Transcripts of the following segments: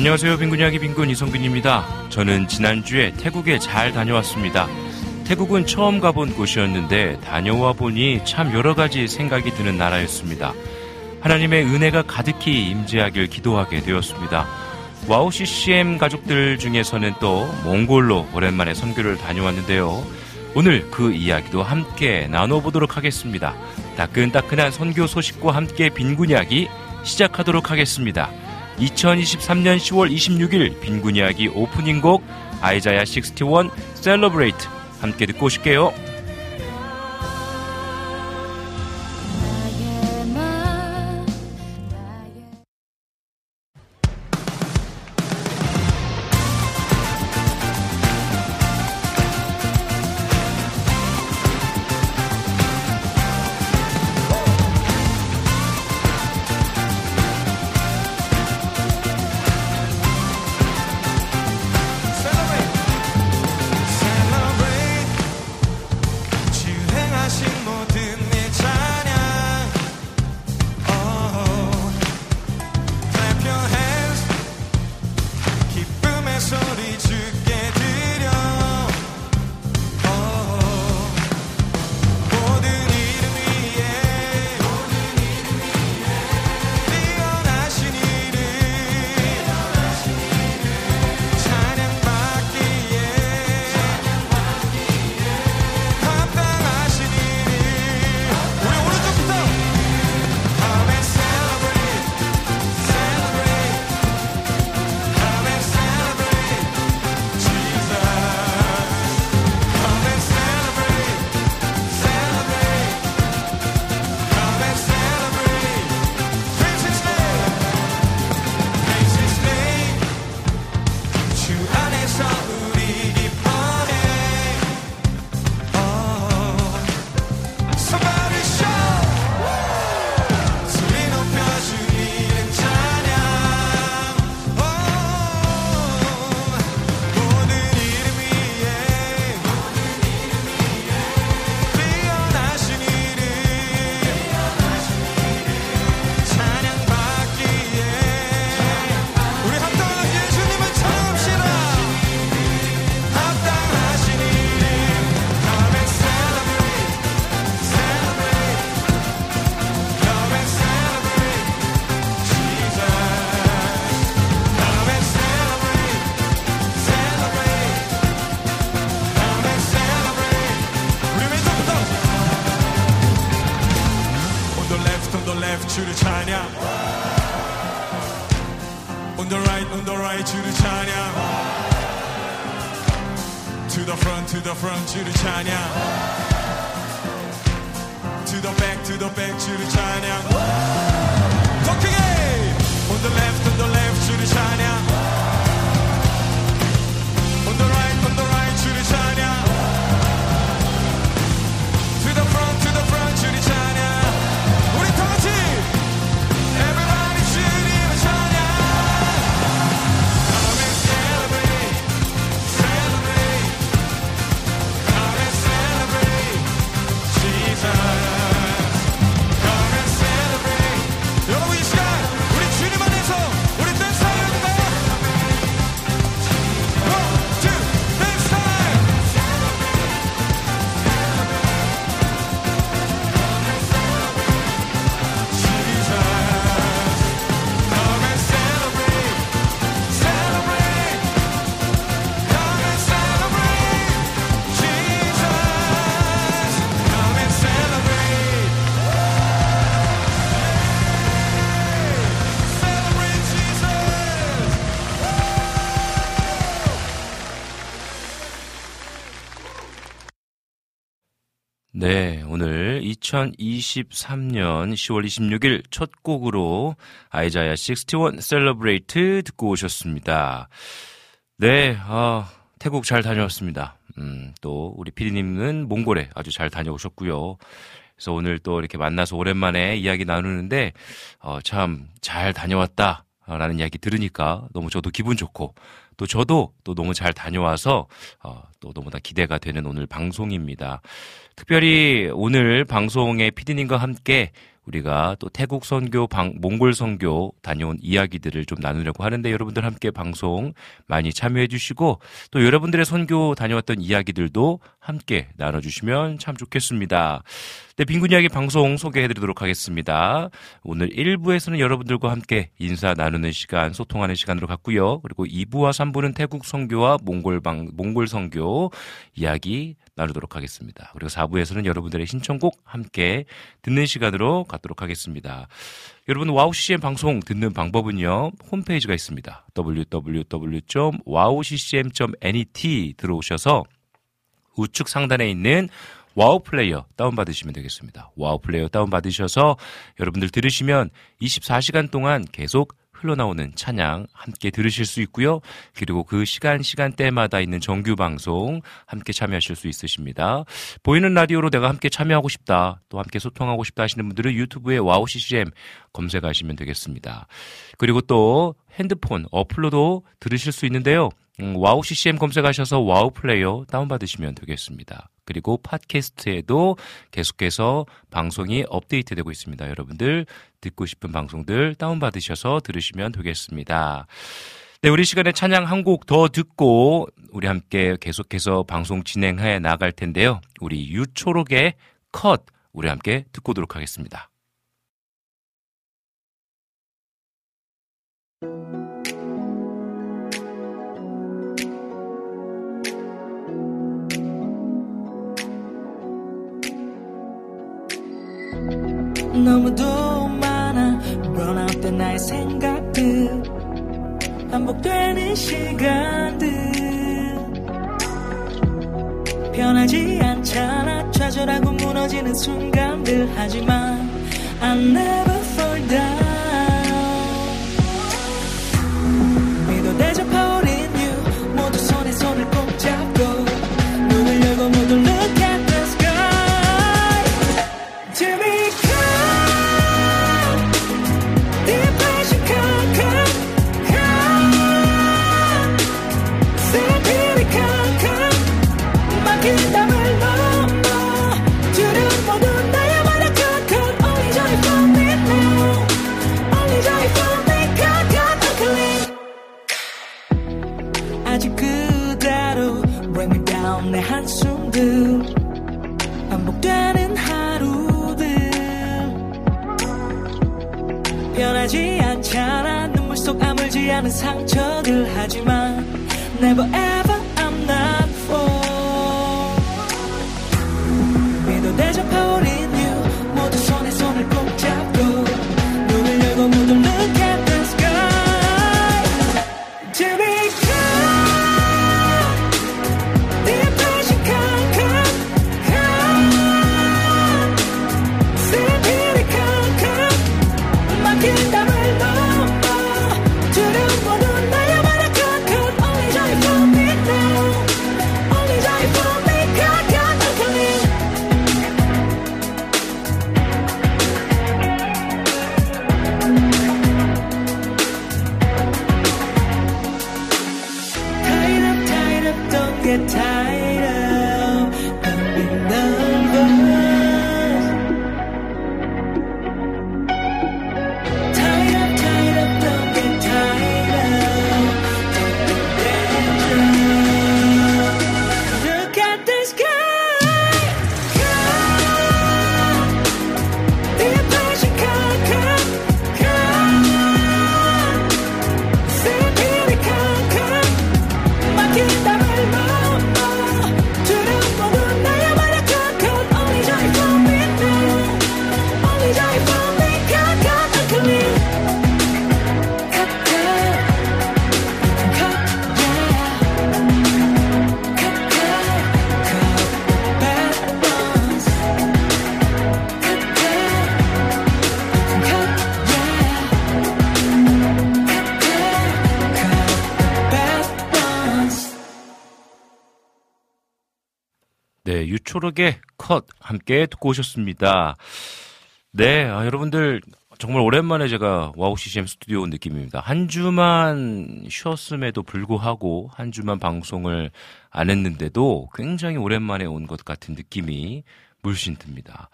안녕하세요. 빈군 이야기 빈군 이성빈입니다. 저는 지난주에 태국에 잘 다녀왔습니다. 태국은 처음 가본 곳이었는데 다녀와 보니 참 여러 가지 생각이 드는 나라였습니다. 하나님의 은혜가 가득히 임재하길 기도하게 되었습니다. 와우 CCM 가족들 중에서는 또 몽골로 오랜만에 선교를 다녀왔는데요. 오늘 그 이야기도 함께 나눠보도록 하겠습니다. 따끈따끈한 선교 소식과 함께 빈군 이야기 시작하도록 하겠습니다. 2023년 10월 26일 빈군 이야기 오프닝 곡 아이자야 61 셀러브레이트 함께 듣고 오실게요. 주를 찬양 To the back to the back 주를 찬양 2023년 10월 26일 첫 곡으로 아이자야 61 셀러브레이트 듣고 오셨습니다. 네, 아, 태국 잘 다녀왔습니다. 음, 또 우리 피디님은 몽골에 아주 잘 다녀오셨고요. 그래서 오늘 또 이렇게 만나서 오랜만에 이야기 나누는데 어, 참 잘 다녀왔다. 라는 이야기 들으니까 너무 저도 기분 좋고 또 저도 또 너무 잘 다녀와서 어, 또 너무나 기대가 되는 오늘 방송입니다. 특별히 오늘 방송에 피디님과 함께 우리가 또 태국 선교, 방, 몽골 선교 다녀온 이야기들을 좀 나누려고 하는데 여러분들 함께 방송 많이 참여해 주시고 또 여러분들의 선교 다녀왔던 이야기들도 함께 나눠주시면 참 좋겠습니다. 네, 빈군 이야기 방송 소개해 드리도록 하겠습니다. 오늘 1부에서는 여러분들과 함께 인사 나누는 시간, 소통하는 시간으로 갔고요. 그리고 2부와 3부는 태국 선교와 몽골 방, 몽골 선교 이야기 나누도록 하겠습니다. 그리고 4부에서는 여러분들의 신청곡 함께 듣는 시간으로 갖도록 하겠습니다. 여러분 와우 CCM 방송 듣는 방법은요. 홈페이지가 있습니다. www.wowccm.net 들어오셔서 우측 상단에 있는 와우 플레이어 다운받으시면 되겠습니다. 와우 플레이어 다운받으셔서 여러분들 들으시면 24시간 동안 계속 흘러나오는 찬양 함께 들으실 수 있고요. 그리고 그 시간 시간대마다 있는 정규 방송 함께 참여하실 수 있으십니다. 보이는 라디오로 내가 함께 참여하고 싶다, 또 함께 소통하고 싶다 하시는 분들은 유튜브에 와우 CCM 검색하시면 되겠습니다. 그리고 또 핸드폰 어플로도 들으실 수 있는데요. 음, 와우 CCM 검색하셔서 와우 플레이어 다운받으시면 되겠습니다. 그리고 팟캐스트에도 계속해서 방송이 업데이트되고 있습니다. 여러분들 듣고 싶은 방송들 다운받으셔서 들으시면 되겠습니다. 네, 우리 시간에 찬양 한 곡 더 듣고 우리 함께 계속해서 방송 진행해 나갈 텐데요. 우리 유초록의 컷 우리 함께 듣고 오도록 하겠습니다. 너무도 많아. burnout 된 나의 생각들. 반복되는 시간들. 변하지 않잖아. 좌절하고 무너지는 순간들. 하지만 I never fall down 않은 상처들 하지만 Never ever I'm not for. 믿어 대접하오린 초록의 컷 함께 듣고 오셨습니다. 네, 아, 여러분들 정말 오랜만에 제가 와우 CCM 스튜디오 온 느낌입니다. 한 주만 쉬었음에도 불구하고 한 주만 방송을 안 했는데도 굉장히 오랜만에 온 것 같은 느낌이 물씬 듭니다.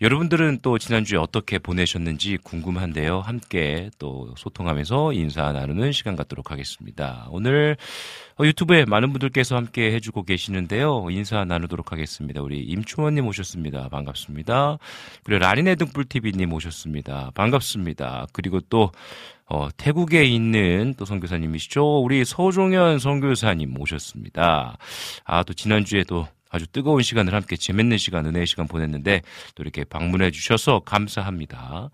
여러분들은 또 지난주에 어떻게 보내셨는지 궁금한데요. 함께 또 소통하면서 인사 나누는 시간 갖도록 하겠습니다. 오늘 어, 유튜브에 많은 분들께서 함께 해주고 계시는데요. 인사 나누도록 하겠습니다. 우리 임초원님 오셨습니다. 반갑습니다. 그리고 라니네 등불TV님 오셨습니다. 반갑습니다. 그리고 또 어, 태국에 있는 또 선교사님이시죠. 우리 서종현 선교사님 모셨습니다. 아, 또 지난주에 도 아주 뜨거운 시간을 함께 재밌는 시간, 은혜의 시간 보냈는데 또 이렇게 방문해 주셔서 감사합니다.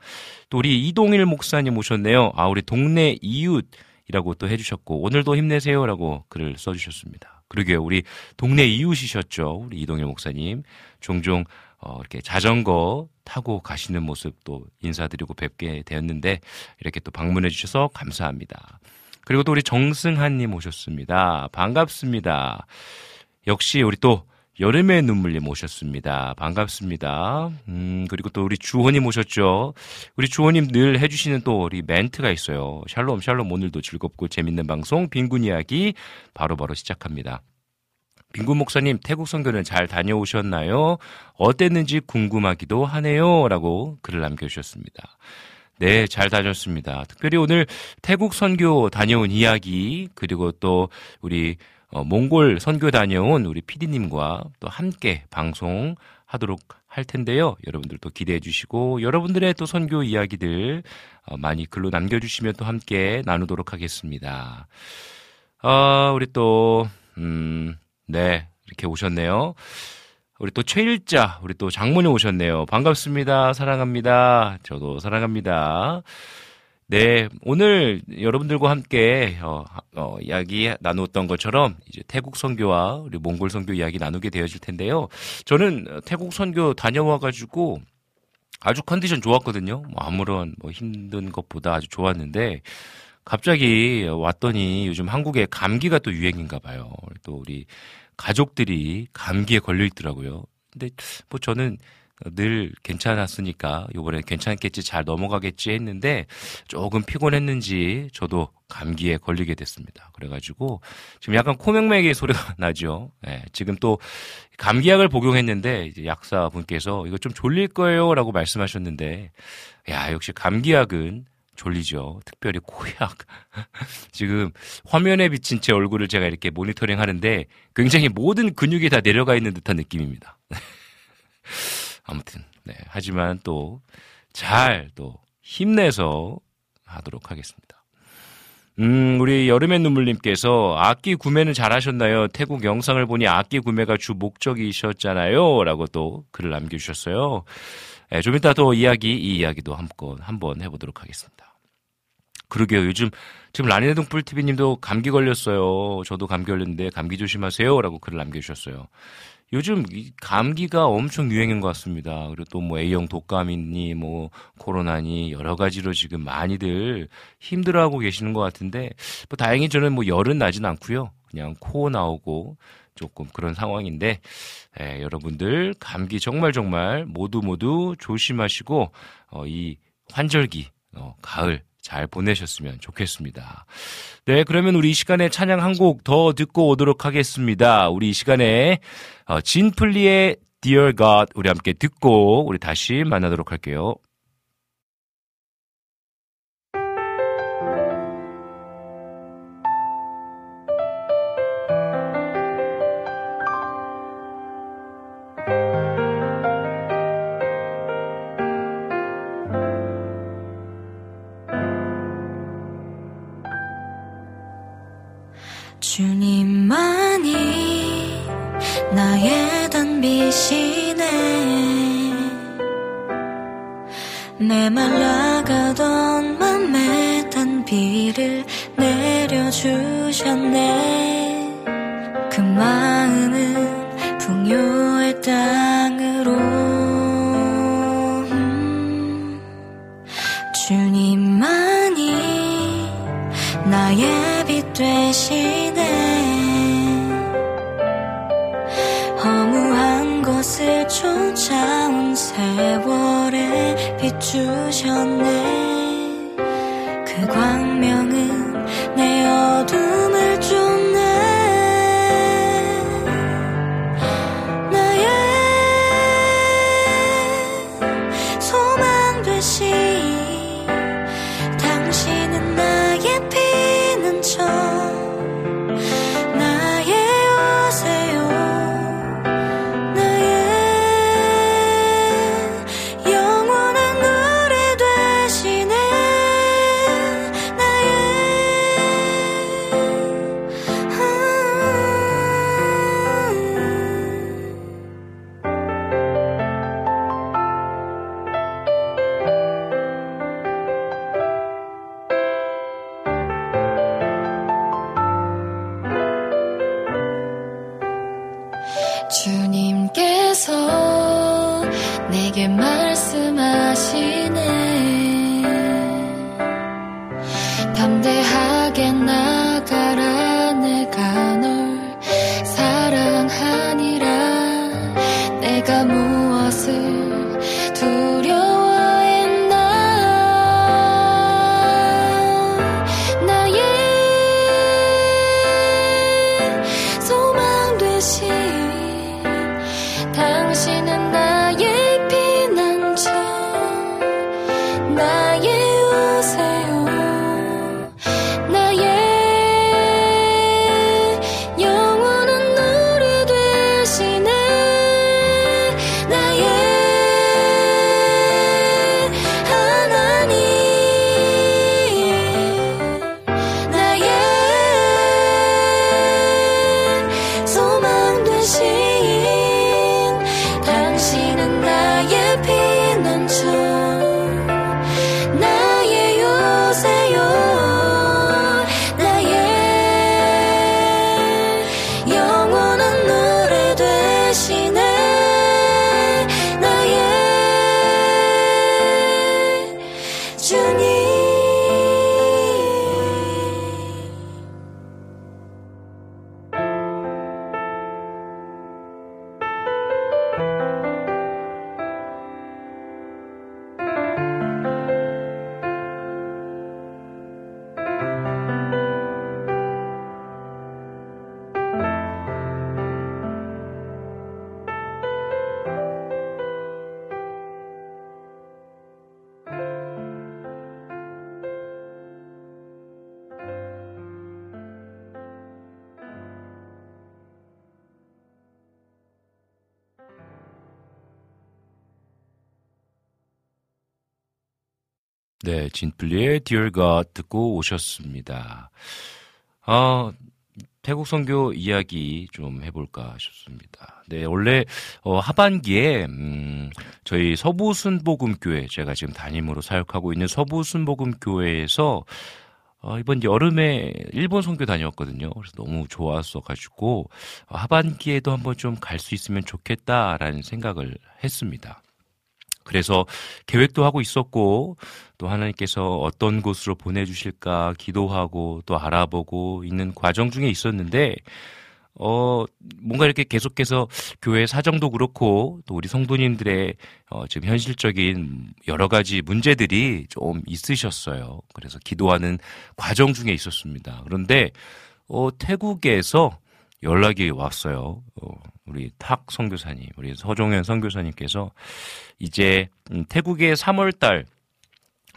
또 우리 이동일 목사님 오셨네요. 아, 우리 동네 이웃 이라고 또 해주셨고 오늘도 힘내세요라고 글을 써주셨습니다. 그러게요. 우리 동네 이웃이셨죠. 우리 이동일 목사님. 종종 어, 이렇게 자전거 타고 가시는 모습 또 인사드리고 뵙게 되었는데 이렇게 또 방문해 주셔서 감사합니다. 그리고 또 우리 정승한님 오셨습니다. 반갑습니다. 역시 우리 또 여름의 눈물님 오셨습니다. 반갑습니다. 음, 그리고 또 우리 주호님 오셨죠. 우리 주호님 늘 해주시는 또 우리 멘트가 있어요. 샬롬, 샬롬 오늘도 즐겁고 재밌는 방송 빈군 이야기 바로바로 바로 시작합니다. 빈군 목사님 태국 선교는 잘 다녀오셨나요? 어땠는지 궁금하기도 하네요. 라고 글을 남겨주셨습니다. 네, 잘 다녔습니다. 특별히 오늘 태국 선교 다녀온 이야기, 그리고 또 우리 어, 몽골 선교 다녀온 우리 PD님과 또 함께 방송하도록 할 텐데요. 여러분들도 기대해 주시고 여러분들의 또 선교 이야기들 어, 많이 글로 남겨주시면 또 함께 나누도록 하겠습니다. 어, 우리 또, 음, 네, 이렇게 오셨네요. 우리 또 최일자, 우리 또 장모님 오셨네요. 반갑습니다. 사랑합니다. 저도 사랑합니다. 네, 오늘 여러분들과 함께 어, 어, 이야기 나누었던 것처럼 이제 태국 선교와 우리 몽골 선교 이야기 나누게 되어질 텐데요. 저는 태국 선교 다녀와 가지고 아주 컨디션 좋았거든요. 뭐 아무런 뭐 힘든 것보다 아주 좋았는데 갑자기 왔더니 요즘 한국에 감기가 또 유행인가 봐요. 또 우리 가족들이 감기에 걸려 있더라고요. 근데 뭐 저는 늘 괜찮았으니까 요번에 괜찮겠지 잘 넘어가겠지 했는데 조금 피곤했는지 저도 감기에 걸리게 됐습니다. 그래가지고 지금 약간 코맹맹이 소리가 나죠. 네, 지금 또 감기약을 복용했는데 이제 약사 분께서 이거 좀 졸릴 거예요라고 말씀하셨는데 야 역시 감기약은 졸리죠. 특별히 코약. 지금 화면에 비친 제 얼굴을 제가 이렇게 모니터링 하는데 굉장히 모든 근육이 다 내려가 있는 듯한 느낌입니다. 아무튼, 네. 하지만 또, 잘 또 힘내서 하도록 하겠습니다. 음, 우리 여름의 눈물님께서 악기 구매는 잘 하셨나요? 태국 영상을 보니 악기 구매가 주 목적이셨잖아요. 라고 또 글을 남겨주셨어요. 네, 좀 이따 또 이야기, 이 이야기도 한번, 한번 해보도록 하겠습니다. 그러게요. 요즘, 지금 라니네동 뿔TV님도 감기 걸렸어요. 저도 감기 걸렸는데 감기 조심하세요. 라고 글을 남겨주셨어요. 요즘 감기가 엄청 유행인 것 같습니다. 그리고 또 뭐 A형 독감이니 뭐 코로나니 여러 가지로 지금 많이들 힘들어하고 계시는 것 같은데 뭐 다행히 저는 뭐 열은 나진 않고요. 그냥 코 나오고 조금 그런 상황인데 에, 예, 여러분들 감기 정말 정말 모두 모두 조심하시고 어, 이 환절기 어, 가을 잘 보내셨으면 좋겠습니다. 네, 그러면 우리 이 시간에 찬양 한 곡 더 듣고 오도록 하겠습니다. 우리 이 시간에 어, 진플리의 Dear God 우리 함께 듣고 우리 다시 만나도록 할게요. 단비시네 내 말라가던 맘에 단비를 내려주셨네 네, 진플리의 Dear God 듣고 오셨습니다. 아, 태국 선교 이야기 좀 해볼까 싶습니다. 네, 원래 어, 하반기에 음, 저희 서부순복음교회 제가 지금 담임으로 사역하고 있는 서부순복음교회에서 어, 이번 여름에 일본 선교 다녀왔거든요. 그래서 너무 좋았어 가지고 어, 하반기에도 한번 좀 갈 수 있으면 좋겠다라는 생각을 했습니다. 그래서 계획도 하고 있었고 또 하나님께서 어떤 곳으로 보내주실까 기도하고 또 알아보고 있는 과정 중에 있었는데 어 뭔가 이렇게 계속해서 교회 사정도 그렇고 또 우리 성도님들의 어 지금 현실적인 여러 가지 문제들이 좀 있으셨어요. 그래서 기도하는 과정 중에 있었습니다. 그런데 어 태국에서 연락이 왔어요. 어, 우리 탁 선교사님, 우리 서종현 선교사님께서 이제 음, 태국에 3월달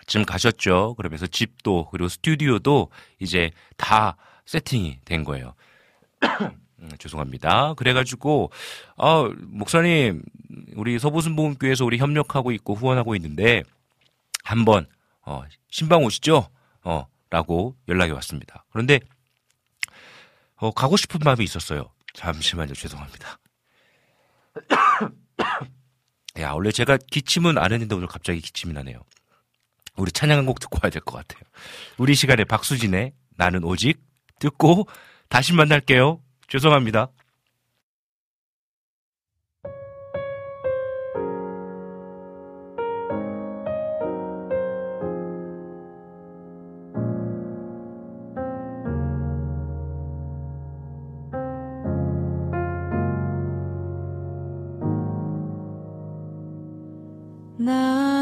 쯤 가셨죠. 그러면서 집도 그리고 스튜디오도 이제 다 세팅이 된 거예요. 음, 죄송합니다. 그래가지고 아 목사님 우리 서부순복음교회에서 우리 협력하고 있고 후원하고 있는데 한번 어, 신방 오시죠? 어, 라고 연락이 왔습니다. 그런데 어, 가고 싶은 마음이 있었어요. 잠시만요. 죄송합니다. 야, 원래 제가 기침은 안 했는데 오늘 갑자기 기침이 나네요. 우리 찬양 한 곡 듣고 와야 될 것 같아요. 우리 시간에 박수진의 나는 오직 듣고 다시 만날게요. 죄송합니다.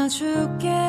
구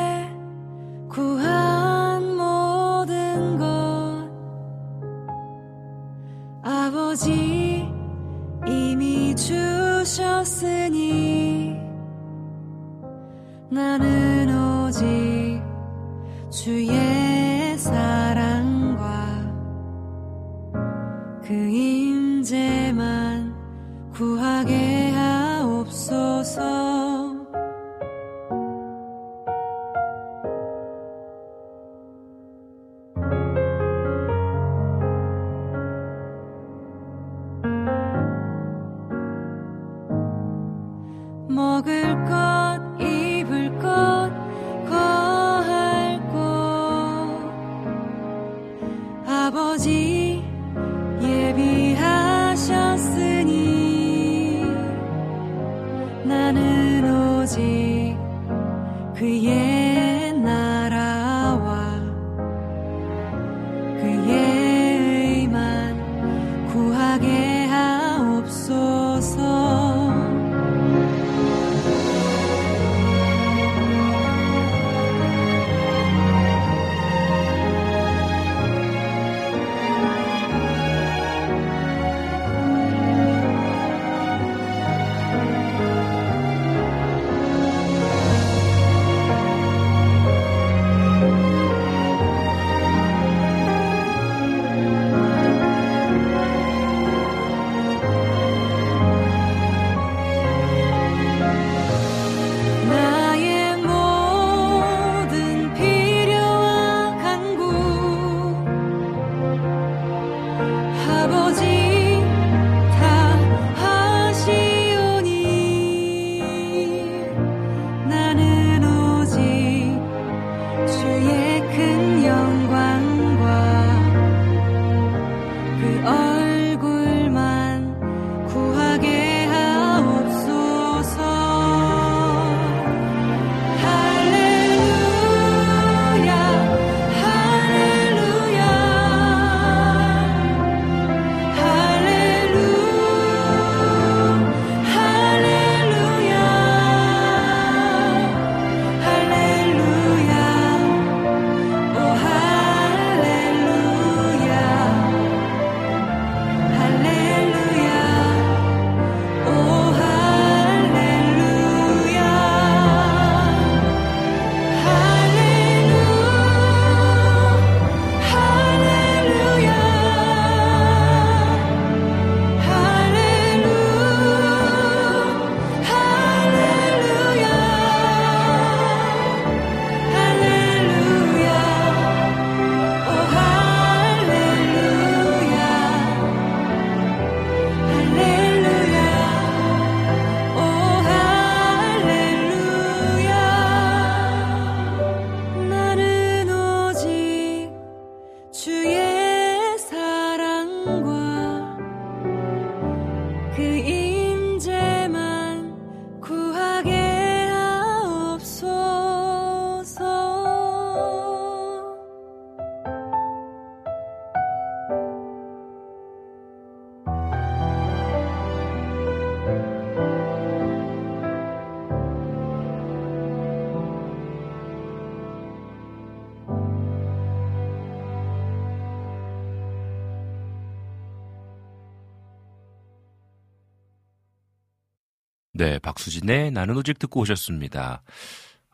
박수진의 나는 오직 듣고 오셨습니다.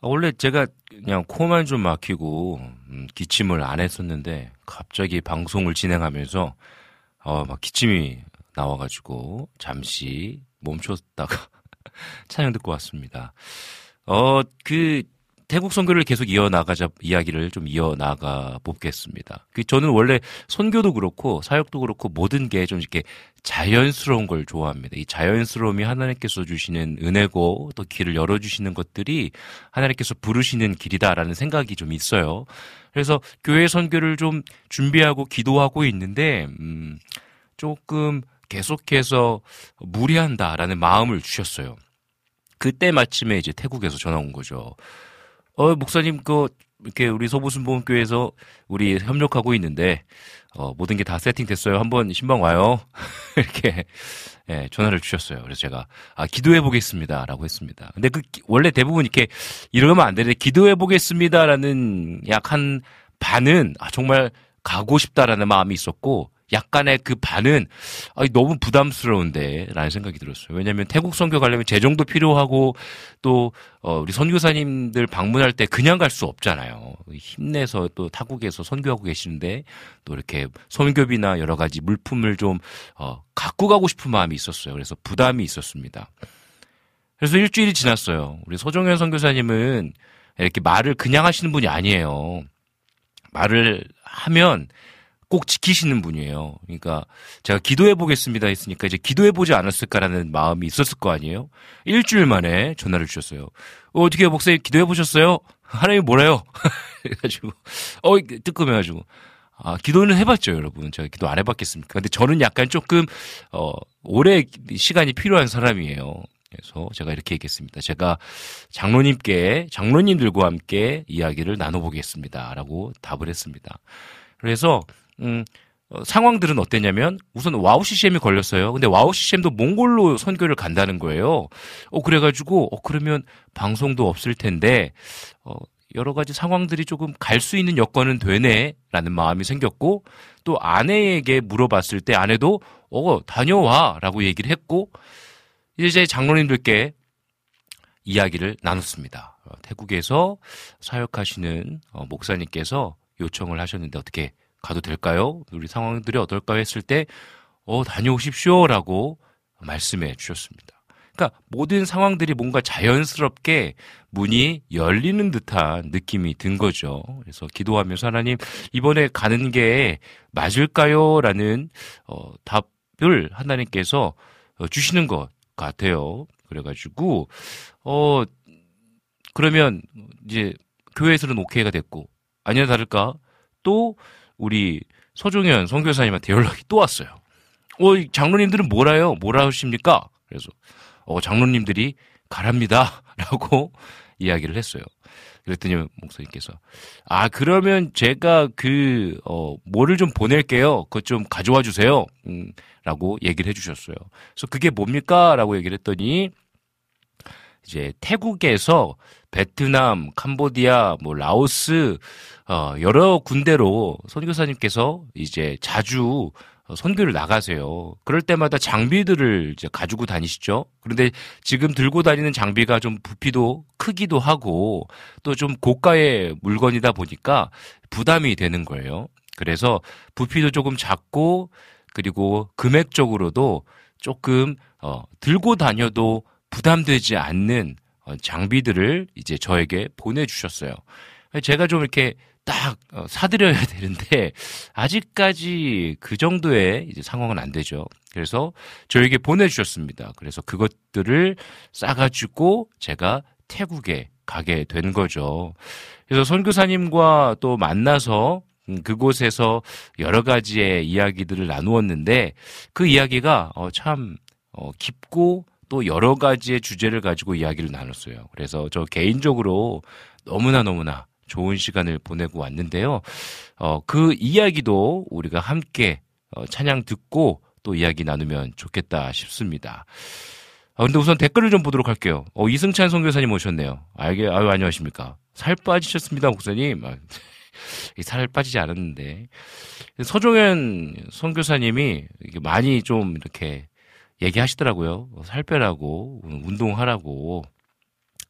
어, 원래 제가 그냥 코만 좀 막히고 음, 기침을 안 했었는데 갑자기 방송을 진행하면서 어, 막 기침이 나와가지고 잠시 멈췄다가 찬양 듣고 왔습니다. 어, 그 태국 선교를 계속 이어나가자 이야기를 좀 이어나가 보겠습니다. 그 저는 원래 선교도 그렇고 사역도 그렇고 모든 게 좀 이렇게 자연스러운 걸 좋아합니다. 이 자연스러움이 하나님께서 주시는 은혜고 또 길을 열어주시는 것들이 하나님께서 부르시는 길이다라는 생각이 좀 있어요. 그래서 교회 선교를 좀 준비하고 기도하고 있는데 음, 조금 계속해서 무리한다라는 마음을 주셨어요. 그때 마침에 이제 태국에서 전화 온 거죠. 어, 목사님, 그, 이렇게 우리 소부순복음교회에서 우리 협력하고 있는데 어, 모든 게 다 세팅됐어요. 한번 신방 와요. 이렇게 예, 전화를 주셨어요. 그래서 제가 아, 기도해 보겠습니다 라고 했습니다. 근데 그 기- 원래 대부분 이렇게 이러면 안 되는데 기도해 보겠습니다 라는 약 한 반은 아, 정말 가고 싶다라는 마음이 있었고 약간의 그 반은 아, 너무 부담스러운데 라는 생각이 들었어요. 왜냐하면 태국 선교 가려면 재정도 필요하고 또 어, 우리 선교사님들 방문할 때 그냥 갈 수 없잖아요. 힘내서 또 타국에서 선교하고 계시는데 또 이렇게 선교비나 여러 가지 물품을 좀 어, 갖고 가고 싶은 마음이 있었어요. 그래서 부담이 있었습니다. 그래서 일주일이 지났어요. 우리 소정현 선교사님은 이렇게 말을 그냥 하시는 분이 아니에요. 말을 하면 꼭 지키시는 분이에요. 그러니까 제가 기도해 보겠습니다 했으니까 이제 기도해 보지 않았을까라는 마음이 있었을 거 아니에요. 일주일 만에 전화를 주셨어요. 어, 어떻게 목사님 기도해 보셨어요? 하나님 뭐래요? 그래가지고 어 뜨끔해가지고 아 기도는 해봤죠 여러분. 제가 기도 안 해봤겠습니까? 근데 저는 약간 조금 어 오래 시간이 필요한 사람이에요. 그래서 제가 이렇게 얘기했습니다. 제가 장로님께 장로님들과 함께 이야기를 나눠보겠습니다라고 답을 했습니다. 그래서 음, 어, 상황들은 어땠냐면 우선 와우 CCM이 걸렸어요. 근데 와우 CCM도 몽골로 선교를 간다는 거예요. 어 그래가지고 어 그러면 방송도 없을 텐데 어 여러 가지 상황들이 조금 갈 수 있는 여건은 되네라는 마음이 생겼고 또 아내에게 물어봤을 때 아내도 어 다녀와라고 얘기를 했고 이제 장로님들께 이야기를 나눴습니다. 어, 태국에서 사역하시는 어, 목사님께서 요청을 하셨는데 어떻게 가도 될까요? 우리 상황들이 어떨까요? 했을 때, 어, 다녀오십시오 라고 말씀해 주셨습니다. 그러니까 모든 상황들이 뭔가 자연스럽게 문이 열리는 듯한 느낌이 든 거죠. 그래서 기도하면서 하나님, 이번에 가는 게 맞을까요? 라는, 어, 답을 하나님께서 어, 주시는 것 같아요. 그래가지고, 어, 그러면 이제 교회에서는 오케이가 됐고, 아니나 다를까, 또 우리 서종현 선교사님한테 연락이 또 왔어요. 어, 이 장로님들은 뭐라요? 뭐라 하십니까? 그래서 어, 장로님들이 가랍니다. 라고 이야기를 했어요. 그랬더니 목사님께서 아 그러면 제가 그 어, 뭐를 좀 보낼게요. 그것 좀 가져와 주세요. 음, 라고 얘기를 해주셨어요. 그래서 그게 뭡니까? 라고 얘기를 했더니 이제 태국에서 베트남, 캄보디아, 뭐 라오스 어, 여러 군데로 선교사님께서 이제 자주 어, 선교를 나가세요. 그럴 때마다 장비들을 이제 가지고 다니시죠. 그런데 지금 들고 다니는 장비가 좀 부피도 크기도 하고 또 좀 고가의 물건이다 보니까 부담이 되는 거예요. 그래서 부피도 조금 작고 그리고 금액적으로도 조금 어, 들고 다녀도 부담되지 않는 어, 장비들을 이제 저에게 보내주셨어요. 제가 좀 이렇게 딱 어, 사드려야 되는데 아직까지 그 정도의 이제 상황은 안 되죠. 그래서 저에게 보내주셨습니다. 그래서 그것들을 싸가지고 제가 태국에 가게 된 거죠. 그래서 선교사님과 또 만나서 음, 그곳에서 여러 가지의 이야기들을 나누었는데 그 이야기가 어, 참 어, 깊고 또 여러 가지의 주제를 가지고 이야기를 나눴어요. 그래서 저 개인적으로 너무나 너무나 좋은 시간을 보내고 왔는데요. 어, 그 이야기도 우리가 함께 어, 찬양 듣고 또 이야기 나누면 좋겠다 싶습니다. 아, 근데 우선 댓글을 좀 보도록 할게요. 어, 이승찬 선교사님 오셨네요. 알게, 아유, 안녕하십니까. 살 빠지셨습니다, 목사님. 아, 살 빠지지 않았는데. 서종현 선교사님이 많이 좀 이렇게 얘기하시더라고요. 어, 살 빼라고, 운동하라고.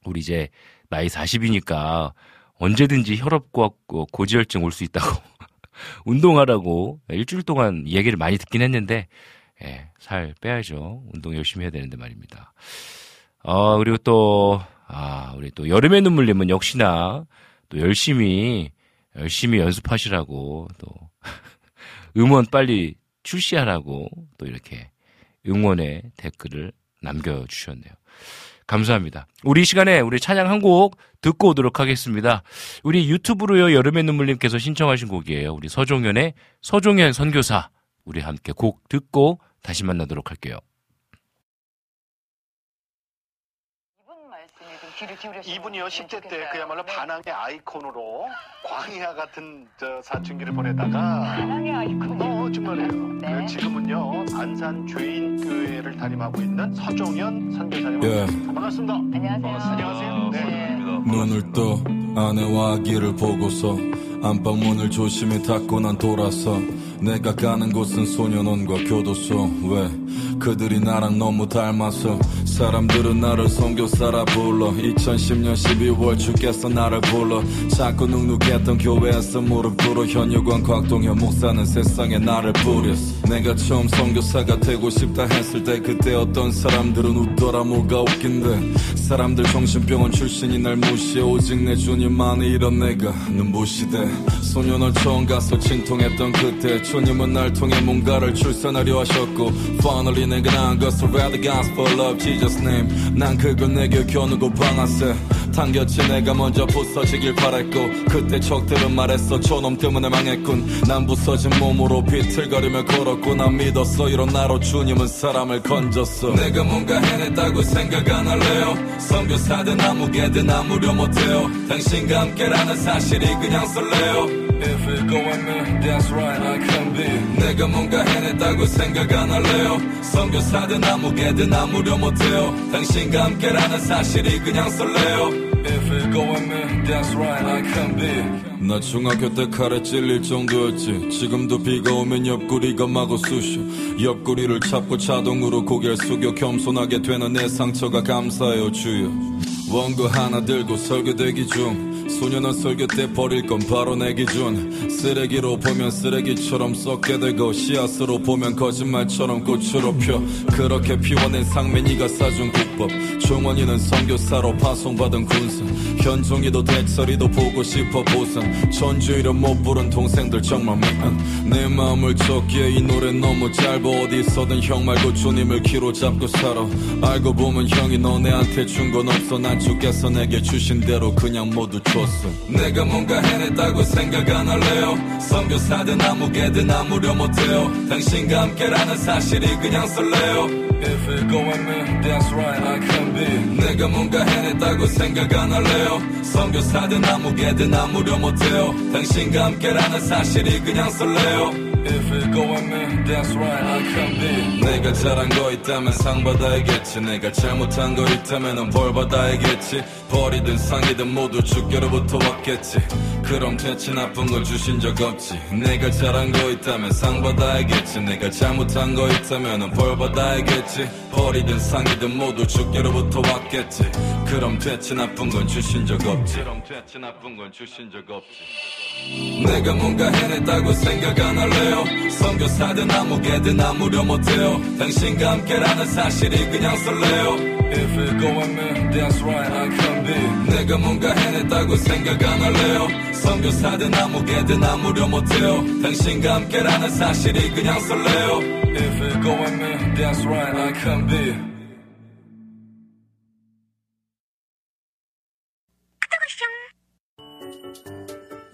우리 이제 나이 40이니까 언제든지 혈압과 고지혈증 올 수 있다고. 운동하라고 일주일 동안 얘기를 많이 듣긴 했는데, 예, 살 빼야죠. 운동 열심히 해야 되는데 말입니다. 어, 그리고 또, 아, 우리 또 여름의 눈물님은 역시나 또 열심히, 열심히 연습하시라고 또 음원 빨리 출시하라고 또 이렇게 응원의 댓글을 남겨주셨네요. 감사합니다. 우리 이 시간에 우리 찬양 한 곡 듣고 오도록 하겠습니다. 우리 유튜브로요, 여름의 눈물님께서 신청하신 곡이에요. 우리 서종현의 서종현 선교사. 우리 함께 곡 듣고 다시 만나도록 할게요. 이분 말씀이 좀 귀를 기울여주시면 이분이요 10대 때 좋겠어요. 그야말로 네. 반항의 아이콘으로 광야 같은 저 사춘기를 보내다가 반항의 아이콘. 어 정말이에요. 네. 그 지금은요 안산 죄인교회를 담임하고 있는 서종현 선교사님 예. 반갑습니다. 안녕하세요. 안녕하세요. 네. 눈을 떠 아내와 아기를 보고서 안방 문을 조심히 닫고 난 돌아서 내가 가는 곳은 소년원과 교도소. 왜? 그들이 나랑 너무 닮아서 사람들은 나를 선교사라 불러. 2010년 12월 주께서 나를 불러. 자꾸 눅눅했던 교회에서 무릎 꿇어 현유관 곽동현 목사는 세상에 나를 뿌렸어. 내가 처음 선교사가 되고 싶다 했을 때 그때 어떤 사람들은 웃더라. 뭐가 웃긴데? 사람들 정신병원 출신이 날 무시해. 오직 내 주님만이 이런 내가 눈부시대. 소년을 처음 가서 진통했던 그때 주님은 날 통해 뭔가를 출산하려 하셨고 Finally 내가 나은 것을 Read the gospel of Jesus name. 난 그걸 내게 겨누고 방아쇠 당겼지 내가 먼저 부서지길 바랬고 그때 적들은 말했어. 저놈 때문에 망했군. 난 부서진 몸으로 비틀거리며 걸었고 난 믿었어. 이런 나로 주님은 사람을 건졌어. 내가 뭔가 해냈다고 생각 안 할래요. 선교사든 아무개든 아무려 못해요. 당신과 함께라는 사실이 그냥 설레요 If it go with me, that's right, I can be. 내가 뭔가 해냈다고 생각 안 할래요. 선교사든 아무개든 아무려 못해요. 당신과 함께라는 사실이 그냥 설레요. If it go with me, that's right, I can be. 나 중학교 때 칼에 찔릴 정도였지. 지금도 비가 오면 옆구리가 마구 쑤셔. 옆구리를 잡고 자동으로 고개를 숙여 겸손하게 되는 내 상처가 감사해요, 주여. 원고 하나 들고 설교대기 중. 소년은 설교 때 버릴 건 바로 내 기준. 쓰레기로 보면 쓰레기처럼 썩게 되고 씨앗으로 보면 거짓말처럼 꽃으로 펴. 그렇게 피워낸 상민이가 사준 국법. 종원이는 선교사로 파송받은 군사 현종이도 대철이도 보고 싶어 보상 천주일은 못 부른 동생들 정말 미안 내 마음을 줬기에 이 노래 너무 짧아. 어디서든 형 말고 주님을 키로 잡고 살아. 알고 보면 형이 너네한테 준 건 없어. 난 주께서 내게 주신 대로 그냥 모두 줬어 내가 뭔가 해냈다고 생각 안 할래요 선교사든 아무개든 아무려 못해요 당신과 함께라는 사실이 그냥 설레요 If it go with me, that's right, I can be. 내가 뭔가 해냈다고 생각 안 할래요. 선교사든 아무개든 아무려 못해요. 당신과 함께라는 사실이 그냥 설레요. If it go with me, that's right, I can be. 내가 잘한 거 있다면 상 받아야겠지. 내가 잘못한 거 있다면 벌 받아야겠지. 벌이든 상이든 모두 주께로부터 왔겠지. 그럼 대체 나쁜 걸 주신 적 없지. 내가 잘한 거 있다면 상 받아야겠지. 내가 잘못한 거 있다면 벌 받아야겠지. 벌이든 상이든 모두 주께로부터 왔겠지. 그럼 대체 나쁜 건 주신 적 없지. 그럼 대체 나쁜 건 주신 적 없지. 내가 뭔가 해냈다고 생각 안 할래요 선교사든 아무개든 아무려 못해요 당신과 함께라는 사실이 그냥 설레요 If it go with me, that's right, I can be. 내가 뭔가 해냈다고 생각 안 할래요 선교사든 아무개든 아무려 못해요 당신과 함께라는 사실이 그냥 설레요 If it go with me, that's right, I can be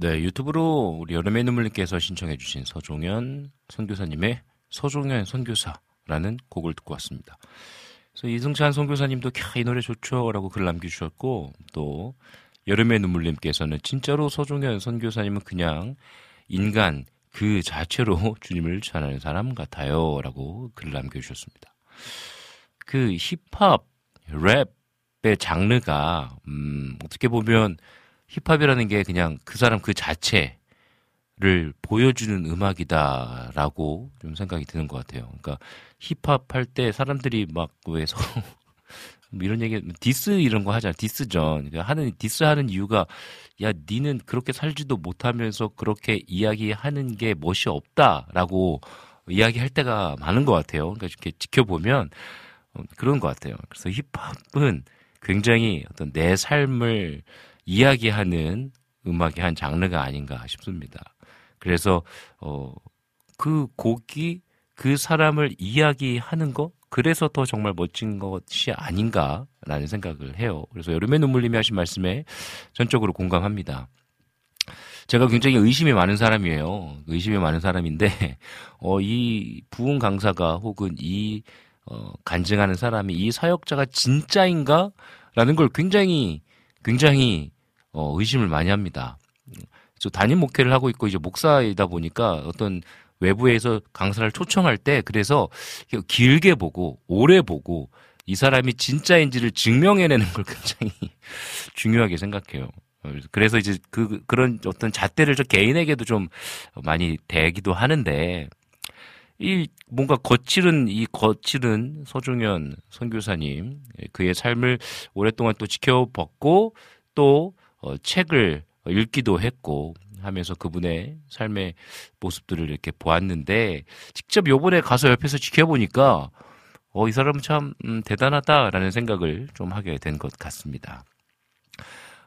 네, 유튜브로 우리 여름의 눈물님께서 신청해주신 서종현 선교사님의 서종현 선교사라는 곡을 듣고 왔습니다. 그래서 이승찬 선교사님도 캬, 이 노래 좋죠 라고 글 남겨주셨고 또 여름의 눈물님께서는 진짜로 서종현 선교사님은 그냥 인간 그 자체로 주님을 전하는 사람 같아요 라고 글 남겨주셨습니다. 그 힙합, 랩 힙합의 장르가 음, 어떻게 보면 힙합이라는 게 그냥 그 사람 그 자체를 보여주는 음악이다라고 좀 생각이 드는 것 같아요. 그러니까 힙합 할 때 사람들이 막 왜 서로 뭐 이런 얘기 디스 이런 거 하잖아 diss전 그러니까 하는 디스 하는 이유가 야 니는 그렇게 살지도 못하면서 그렇게 이야기하는 게 멋이 없다라고 이야기할 때가 많은 것 같아요. 그러니까 이렇게 지켜보면 어, 그런 것 같아요. 그래서 힙합은 굉장히 어떤 내 삶을 이야기하는 음악의 한 장르가 아닌가 싶습니다. 그래서 어, 그 곡이 그 사람을 이야기하는 거 그래서 더 정말 멋진 것이 아닌가라는 생각을 해요. 그래서 여름의 눈물님이 하신 말씀에 전적으로 공감합니다. 제가 굉장히 의심이 많은 사람이에요. 의심이 많은 사람인데, 어, 이 부흥 강사가 혹은 이, 어, 간증하는 사람이 이 사역자가 진짜인가? 라는 걸 굉장히, 굉장히, 어, 의심을 많이 합니다. 저 담임 목회를 하고 있고 이제 목사이다 보니까 어떤 외부에서 강사를 초청할 때 그래서 길게 보고 오래 보고 이 사람이 진짜인지를 증명해내는 걸 굉장히 중요하게 생각해요. 그래서 이제 그 그런 어떤 잣대를 저 개인에게도 좀 많이 대기도 하는데 이 뭔가 거칠은 이 거칠은 서종현 선교사님 그의 삶을 오랫동안 또 지켜봤고 또 어, 책을 읽기도 했고 하면서 그분의 삶의 모습들을 이렇게 보았는데 직접 요번에 가서 옆에서 지켜보니까 어, 이 사람은 참 음, 대단하다라는 생각을 좀 하게 된 것 같습니다.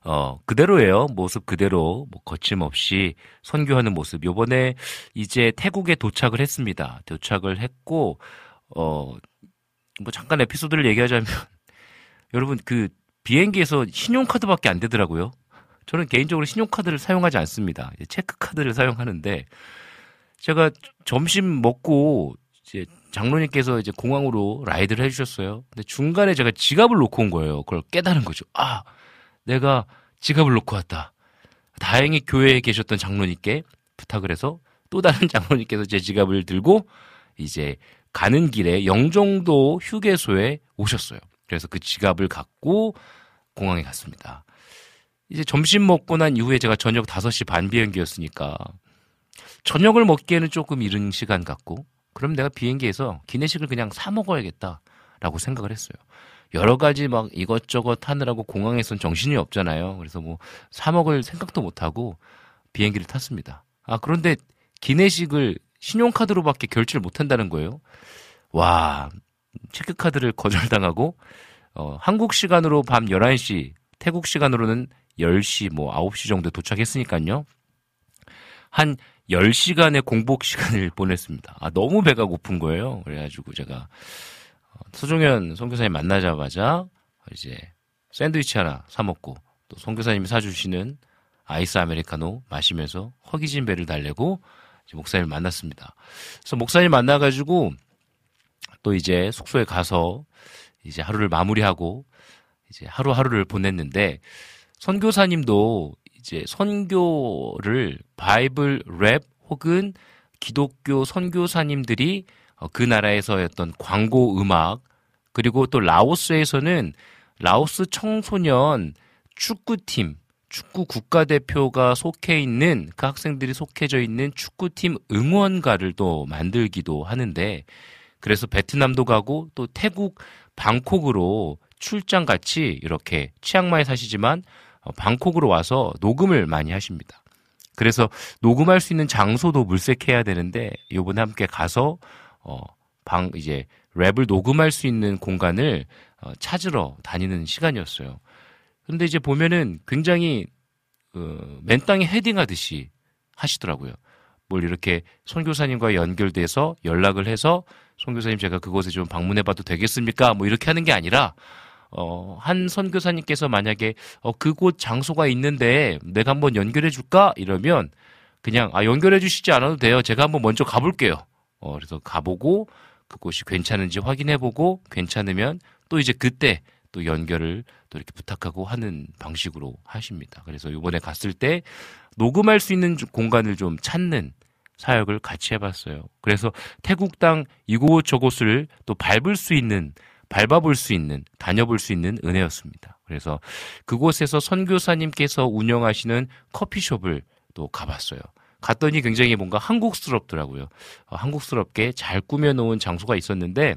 어, 그대로예요. 모습 그대로, 뭐, 거침없이 선교하는 모습. 요번에 이제 태국에 도착을 했습니다. 도착을 했고, 어, 뭐, 잠깐 에피소드를 얘기하자면, 여러분, 그, 비행기에서 신용카드밖에 안 되더라고요. 저는 개인적으로 신용카드를 사용하지 않습니다. 체크카드를 사용하는데 제가 점심 먹고 이제 장로님께서 이제 공항으로 라이드를 해주셨어요. 근데 중간에 제가 지갑을 놓고 온 거예요. 그걸 깨달은 거죠. 아, 내가 지갑을 놓고 왔다. 다행히 교회에 계셨던 장로님께 부탁을 해서 또 다른 장로님께서 제 지갑을 들고 이제 가는 길에 영종도 휴게소에 오셨어요. 그래서 그 지갑을 갖고 공항에 갔습니다. 이제 점심 먹고 난 이후에 제가 저녁 5시 반 비행기였으니까 저녁을 먹기에는 조금 이른 시간 같고 그럼 내가 비행기에서 기내식을 그냥 사 먹어야겠다라고 생각을 했어요. 여러 가지 막 이것저것 하느라고 공항에선 정신이 없잖아요. 그래서 뭐 사 먹을 생각도 못 하고 비행기를 탔습니다. 아, 그런데 기내식을 신용카드로밖에 결제를 못 한다는 거예요. 와, 체크카드를 거절당하고 어, 한국 시간으로 밤 11시, 태국 시간으로는 10시, 뭐 9시 정도 도착했으니까요. 한 10시간의 공복 시간을 보냈습니다. 아, 너무 배가 고픈 거예요. 그래가지고 제가 서종현 선교사님 만나자마자 이제 샌드위치 하나 사먹고 또 선교사님이 사주시는 아이스 아메리카노 마시면서 허기진 배를 달래고 목사님을 만났습니다. 그래서 목사님 만나가지고 또 이제 숙소에 가서 이제 하루를 마무리하고 이제 하루하루를 보냈는데 선교사님도 이제 선교를 바이블 랩 혹은 기독교 선교사님들이 어, 그 나라에서의 어떤 광고 음악 그리고 또 라오스에서는 라오스 청소년 축구팀 축구 국가대표가 속해 있는 그 학생들이 속해져 있는 축구팀 응원가를 또 만들기도 하는데 그래서 베트남도 가고 또 태국 방콕으로 출장 같이 이렇게 치앙마이 사시지만 어, 방콕으로 와서 녹음을 많이 하십니다. 그래서 녹음할 수 있는 장소도 물색해야 되는데 요번에 함께 가서 어 방 이제 랩을 녹음할 수 있는 공간을 어, 찾으러 다니는 시간이었어요. 근데 이제 보면은 굉장히 어, 맨 땅에 헤딩하듯이 하시더라고요. 뭘 이렇게 선교사님과 연결돼서 연락을 해서 선교사님 제가 그곳에 좀 방문해봐도 되겠습니까? 뭐 이렇게 하는 게 아니라 어, 한 선교사님께서 만약에 어, 그곳 장소가 있는데 내가 한번 연결해 줄까? 이러면 그냥 아 연결해 주시지 않아도 돼요. 제가 한번 먼저 가볼게요. 어, 그래서 가보고 그곳이 괜찮은지 확인해보고 괜찮으면 또 이제 그때 또 연결을 또 이렇게 부탁하고 하는 방식으로 하십니다. 그래서 이번에 갔을 때 녹음할 수 있는 공간을 좀 찾는 사역을 같이 해봤어요. 그래서 태국 땅 이곳저곳을 또 밟을 수 있는 밟아볼 수 있는, 다녀볼 수 있는 은혜였습니다. 그래서 그곳에서 선교사님께서 운영하시는 커피숍을 또 가봤어요. 갔더니 굉장히 뭔가 한국스럽더라고요. 어, 한국스럽게 잘 꾸며놓은 장소가 있었는데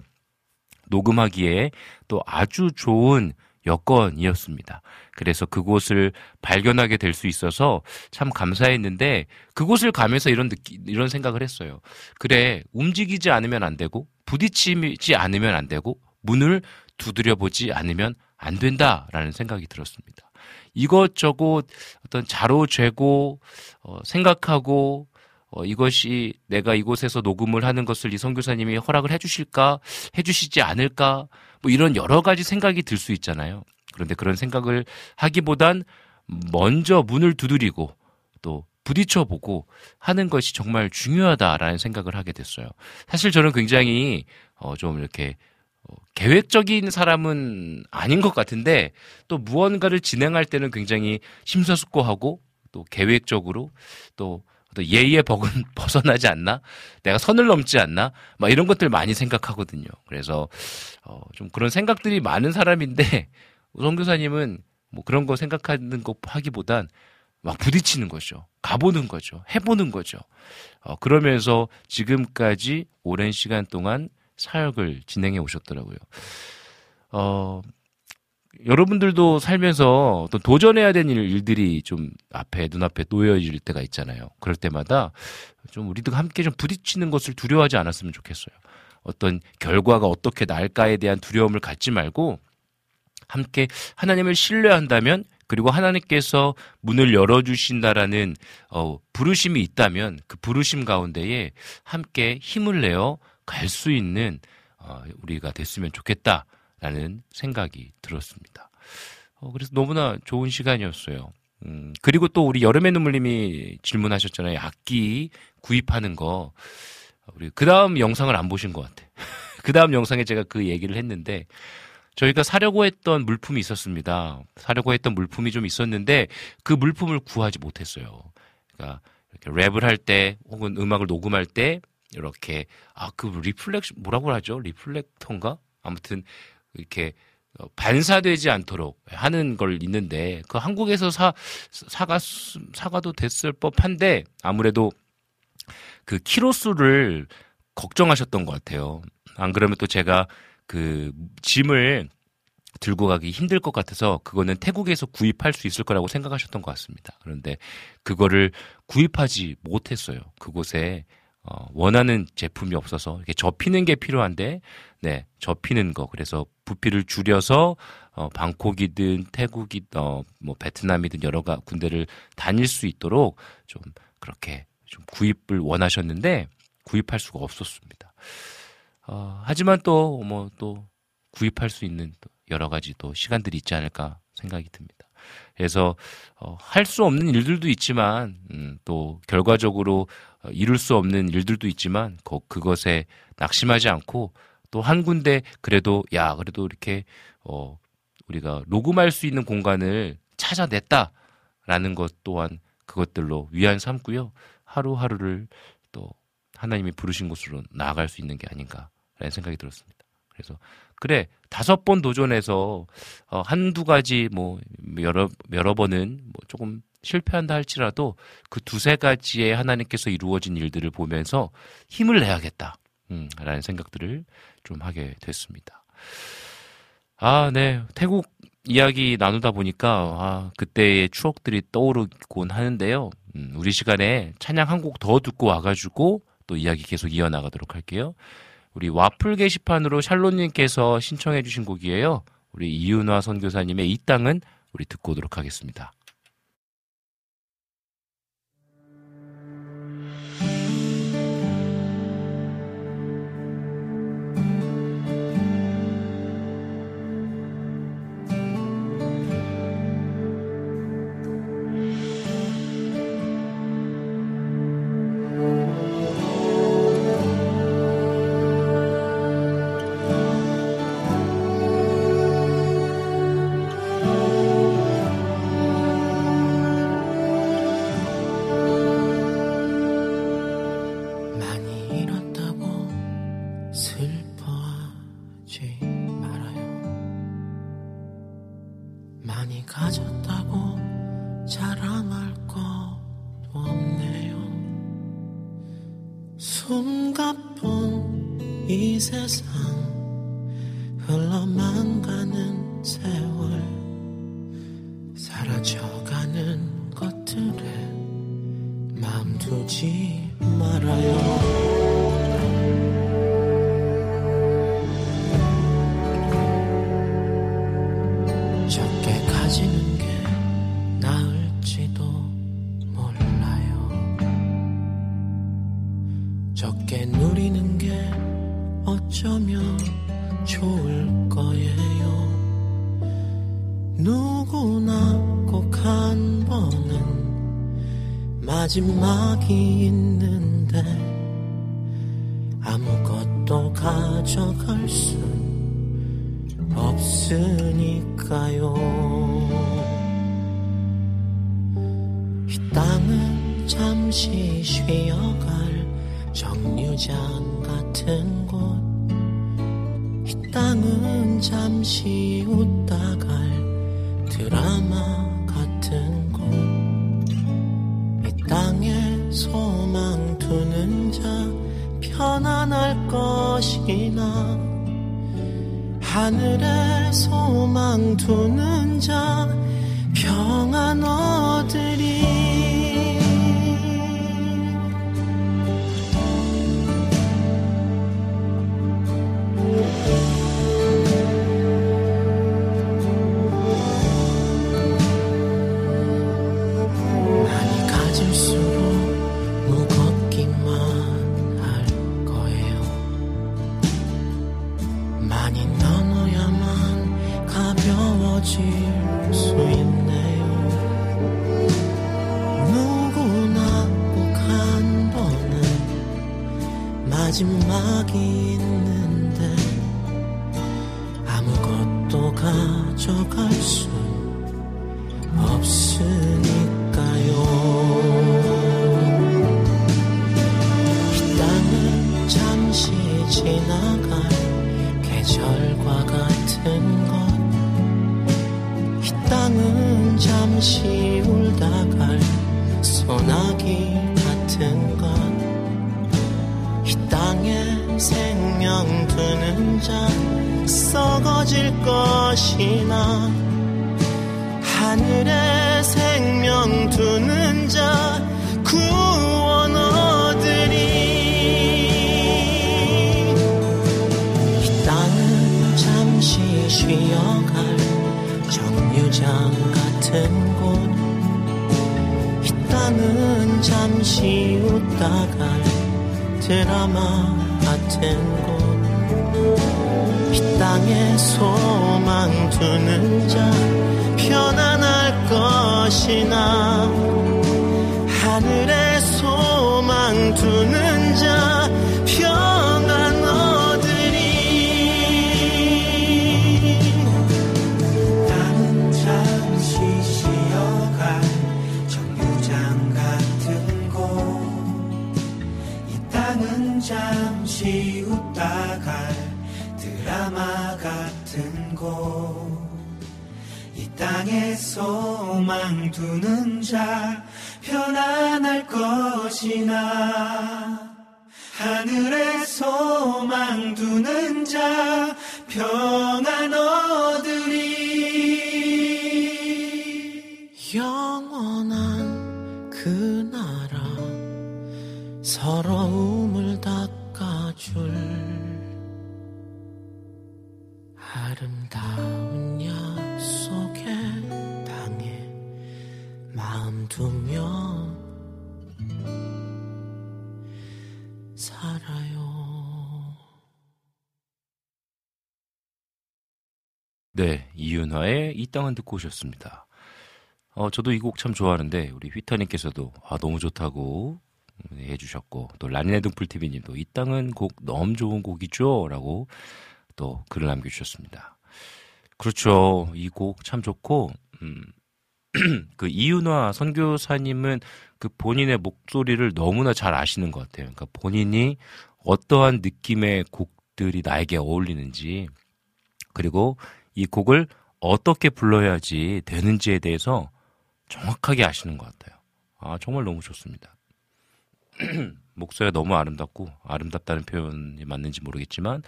녹음하기에 또 아주 좋은 여건이었습니다. 그래서 그곳을 발견하게 될 수 있어서 참 감사했는데 그곳을 가면서 이런 느끼, 이런 생각을 했어요. 그래 움직이지 않으면 안 되고 부딪히지 않으면 안 되고 문을 두드려 보지 않으면 안 된다라는 생각이 들었습니다. 이것저것 어떤 자로 죄고 어, 생각하고 어, 이것이 내가 이곳에서 녹음을 하는 것을 이 선교사님이 허락을 해주실까 해주시지 않을까 뭐 이런 여러 가지 생각이 들 수 있잖아요. 그런데 그런 생각을 하기보단 먼저 문을 두드리고 또 부딪혀 보고 하는 것이 정말 중요하다라는 생각을 하게 됐어요. 사실 저는 굉장히 어, 좀 이렇게 어, 계획적인 사람은 아닌 것 같은데 또 무언가를 진행할 때는 굉장히 심사숙고하고 또 계획적으로 또 예의의 벅은 벗어나지 않나? 내가 선을 넘지 않나? 막 이런 것들 많이 생각하거든요. 그래서 어, 좀 그런 생각들이 많은 사람인데 우성 교사님은 뭐 그런 거 생각하는 거 하기보단 막 부딪히는 거죠. 가보는 거죠. 해보는 거죠. 어, 그러면서 지금까지 오랜 시간 동안 사역을 진행해 오셨더라고요. 어, 여러분들도 살면서 또 도전해야 되는 일들이 좀 앞에 눈앞에 놓여질 때가 있잖아요. 그럴 때마다 좀 우리도 함께 좀 부딪히는 것을 두려워하지 않았으면 좋겠어요. 어떤 결과가 어떻게 날까에 대한 두려움을 갖지 말고 함께 하나님을 신뢰한다면 그리고 하나님께서 문을 열어주신다라는 어, 부르심이 있다면 그 부르심 가운데에 함께 힘을 내어 갈 수 있는 어, 우리가 됐으면 좋겠다라는 생각이 들었습니다. 어, 그래서 너무나 좋은 시간이었어요. 음, 그리고 또 우리 여름의 눈물님이 질문하셨잖아요. 악기 구입하는 거. 우리 그 다음 영상을 안 보신 것 같아. 그 다음 영상에 제가 그 얘기를 했는데 저희가 사려고 했던 물품이 있었습니다. 사려고 했던 물품이 좀 있었는데 그 물품을 구하지 못했어요. 그러니까 이렇게 랩을 할 때 혹은 음악을 녹음할 때 이렇게 아 그 reflec 뭐라고 하죠? reflector인가? 아무튼 이렇게 반사되지 않도록 하는 걸 있는데 그 한국에서 사 사가 사가도 됐을 법한데 아무래도 그 키로수를 걱정하셨던 것 같아요. 안 그러면 또 제가 그 짐을 들고 가기 힘들 것 같아서 그거는 태국에서 구입할 수 있을 거라고 생각하셨던 것 같습니다. 그런데 그거를 구입하지 못했어요. 그곳에 어, 원하는 제품이 없어서 이렇게 접히는 게 필요한데 네 접히는 거 그래서 부피를 줄여서 어, 방콕이든 태국이 어 뭐 베트남이든 여러 가 군대를 다닐 수 있도록 좀 그렇게 좀 구입을 원하셨는데 구입할 수가 없었습니다. 어, 하지만 또 뭐또 뭐 구입할 수 있는 또 여러 가지 또 시간들이 있지 않을까 생각이 듭니다. 그래서 어, 할 수 없는 일들도 있지만 음, 또 결과적으로 어, 이룰 수 없는 일들도 있지만 그, 그것에 낙심하지 않고 또 한 군데 그래도 야 그래도 이렇게 어, 우리가 녹음할 수 있는 공간을 찾아냈다라는 것 또한 그것들로 위안 삼고요 하루하루를 또 하나님이 부르신 곳으로 나아갈 수 있는 게 아닌가라는 생각이 들었습니다. 그래서 그래 다섯 번 도전해서 어, 한두 가지 뭐 여러 여러 번은 뭐 조금 실패한다 할지라도 그 두세 가지의 하나님께서 이루어진 일들을 보면서 힘을 내야겠다. 음, 라는 생각들을 좀 하게 됐습니다. 아, 네. 태국 이야기 나누다 보니까, 아, 그때의 추억들이 떠오르곤 하는데요. 음, 우리 시간에 찬양 한 곡 더 듣고 와가지고 또 이야기 계속 이어나가도록 할게요. 우리 와플 게시판으로 샬롯님께서 신청해주신 곡이에요. 우리 이윤화 선교사님의 이 땅은 우리 듣고 오도록 하겠습니다. 마지막이 있는 두는 자 편안할 것이나 하늘에 소망 두는 자 평안 얻으리. 나는 잠시 쉬어갈 정류장 같은 곳. 이 땅은 잠시 웃다 갈 드라마 같은 곳. 이 땅에 소망 두는 자 편안할 것이나. 하늘에 소망 두는 자 평안 얻으리. 영원한 그 나라 서러움을 닦아줄 아름다운 두며 살아요. 네, 이윤화의 이 땅은 듣고 오셨습니다. 어, 저도 이 곡 참 좋아하는데 우리 휘타님께서도 아 너무 좋다고 해주셨고 또 라니네 등불TV님도 이 땅은 곡 너무 좋은 곡이죠라고 또 글을 남겨주셨습니다. 그렇죠, 이 곡 참 좋고 음, 그 이윤화 선교사님은 그 본인의 목소리를 너무나 잘 아시는 것 같아요. 그러니까 본인이 어떠한 느낌의 곡들이 나에게 어울리는지 그리고 이 곡을 어떻게 불러야지 되는지에 대해서 정확하게 아시는 것 같아요. 아, 정말 너무 좋습니다. 목소리가 너무 아름답고 아름답다는 표현이 맞는지 모르겠지만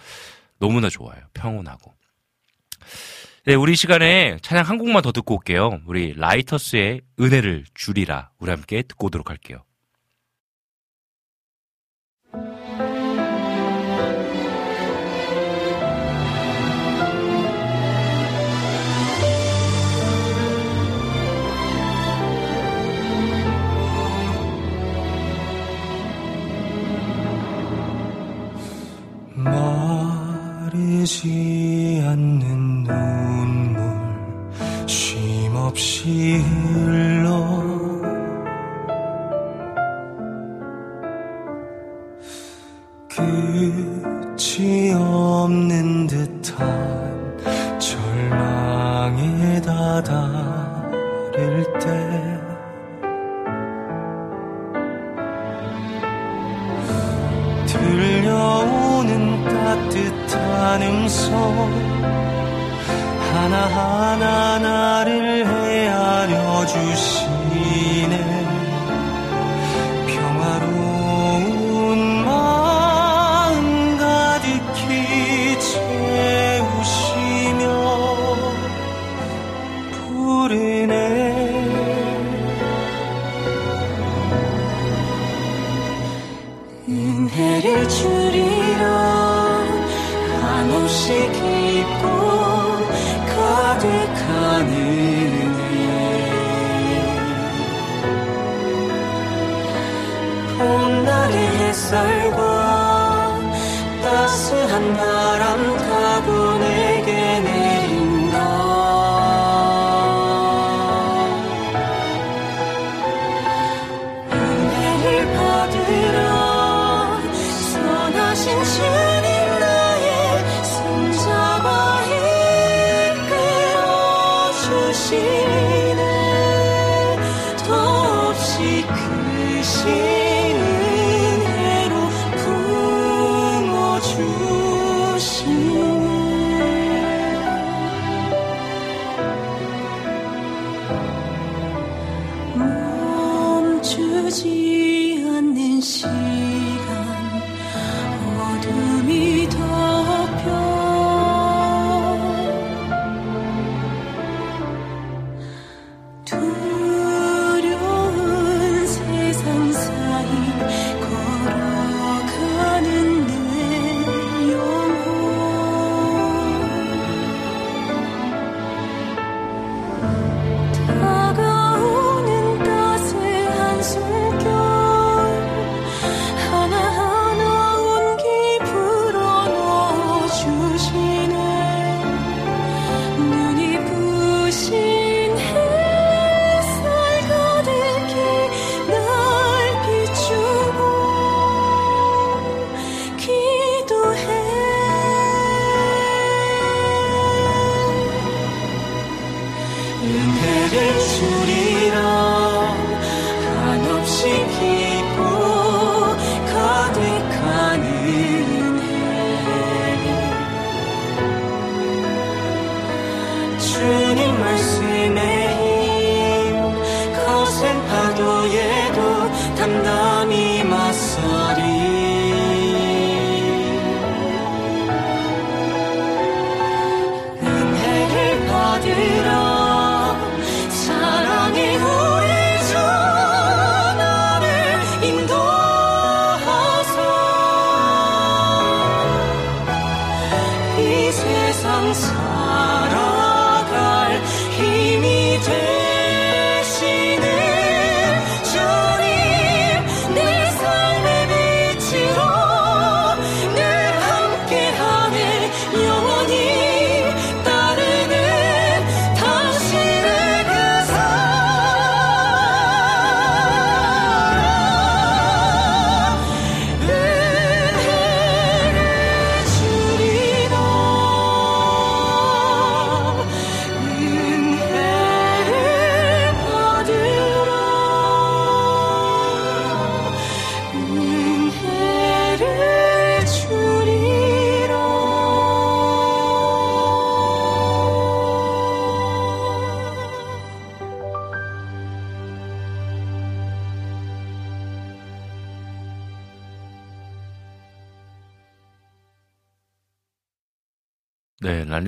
너무나 좋아요. 평온하고. 네, 우리 시간에 찬양 한 곡만 더 듣고 올게요. 우리 라이터스의 은혜를 줄이라 우리 함께 듣고 오도록 할게요. 마르지 않는 쉼 없이 흘러 끝이 없는 듯한 절망에 다다를 때 들려오는 따뜻한 음성 하나하나 나를 헤아려 주시 say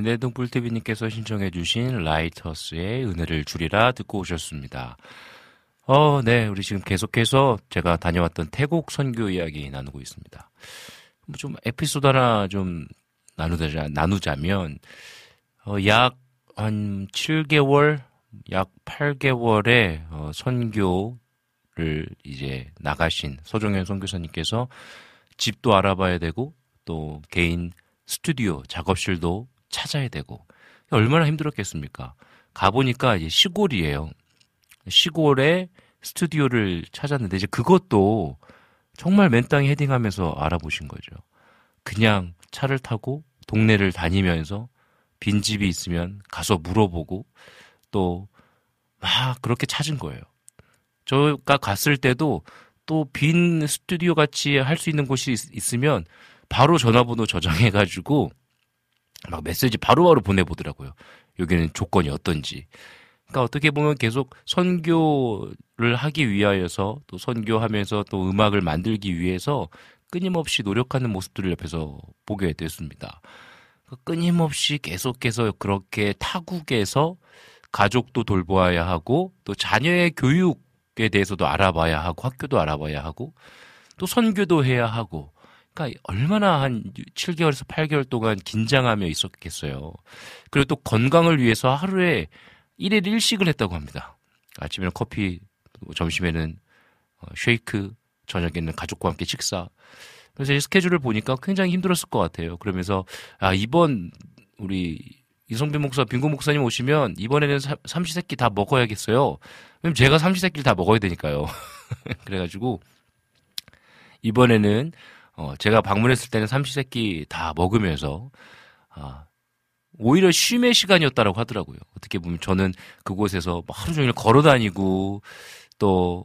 네, 라니네동 뿔TV님께서 신청해 주신 라이터스의 은혜를 줄이라 듣고 오셨습니다. 어, 네, 우리 지금 계속해서 제가 다녀왔던 태국 선교 이야기 나누고 있습니다. 뭐좀 에피소드 하나 좀 나누자, 나누자면, 어, 약 한 7개월, 약 8개월의 어, 선교를 이제 나가신 서종현 선교사님께서 집도 알아봐야 되고 또 개인 스튜디오 작업실도 찾아야 되고 얼마나 힘들었겠습니까? 가보니까 이제 시골이에요. 시골에 스튜디오를 찾았는데 이제 그것도 정말 맨 땅에 헤딩하면서 알아보신 거죠. 그냥 차를 타고 동네를 다니면서 빈집이 있으면 가서 물어보고 또 막 그렇게 찾은 거예요. 저가 갔을 때도 또 빈 스튜디오 같이 할 수 있는 곳이 있, 으면 바로 전화번호 저장해가지고 막 메시지 바로바로 바로 보내보더라고요. 여기는 조건이 어떤지. 그러니까 어떻게 보면 계속 선교를 하기 위하여서 또 선교하면서 또 음악을 만들기 위해서 끊임없이 노력하는 모습들을 옆에서 보게 됐습니다. 끊임없이 계속해서 그렇게 타국에서 가족도 돌보아야 하고 또 자녀의 교육에 대해서도 알아봐야 하고 학교도 알아봐야 하고 또 선교도 해야 하고 그러니까 얼마나 한 7개월에서 8개월 동안 긴장하며 있었겠어요. 그리고 또 건강을 위해서 하루에 1일 1식을 했다고 합니다. 아침에는 커피, 점심에는 어, 쉐이크, 저녁에는 가족과 함께 식사. 그래서 이 스케줄을 보니까 굉장히 힘들었을 것 같아요. 그러면서 아 이번 우리 이성빈 목사, 빈고 목사님 오시면 이번에는 삼시세끼 다 먹어야겠어요. 왜냐면 제가 삼시세끼를 다 먹어야 되니까요. 그래가지고 이번에는 어 제가 방문했을 때는 삼시세끼 다 먹으면서 아 오히려 쉼의 시간이었다라고 하더라고요. 어떻게 보면 저는 그곳에서 하루 종일 걸어 다니고 또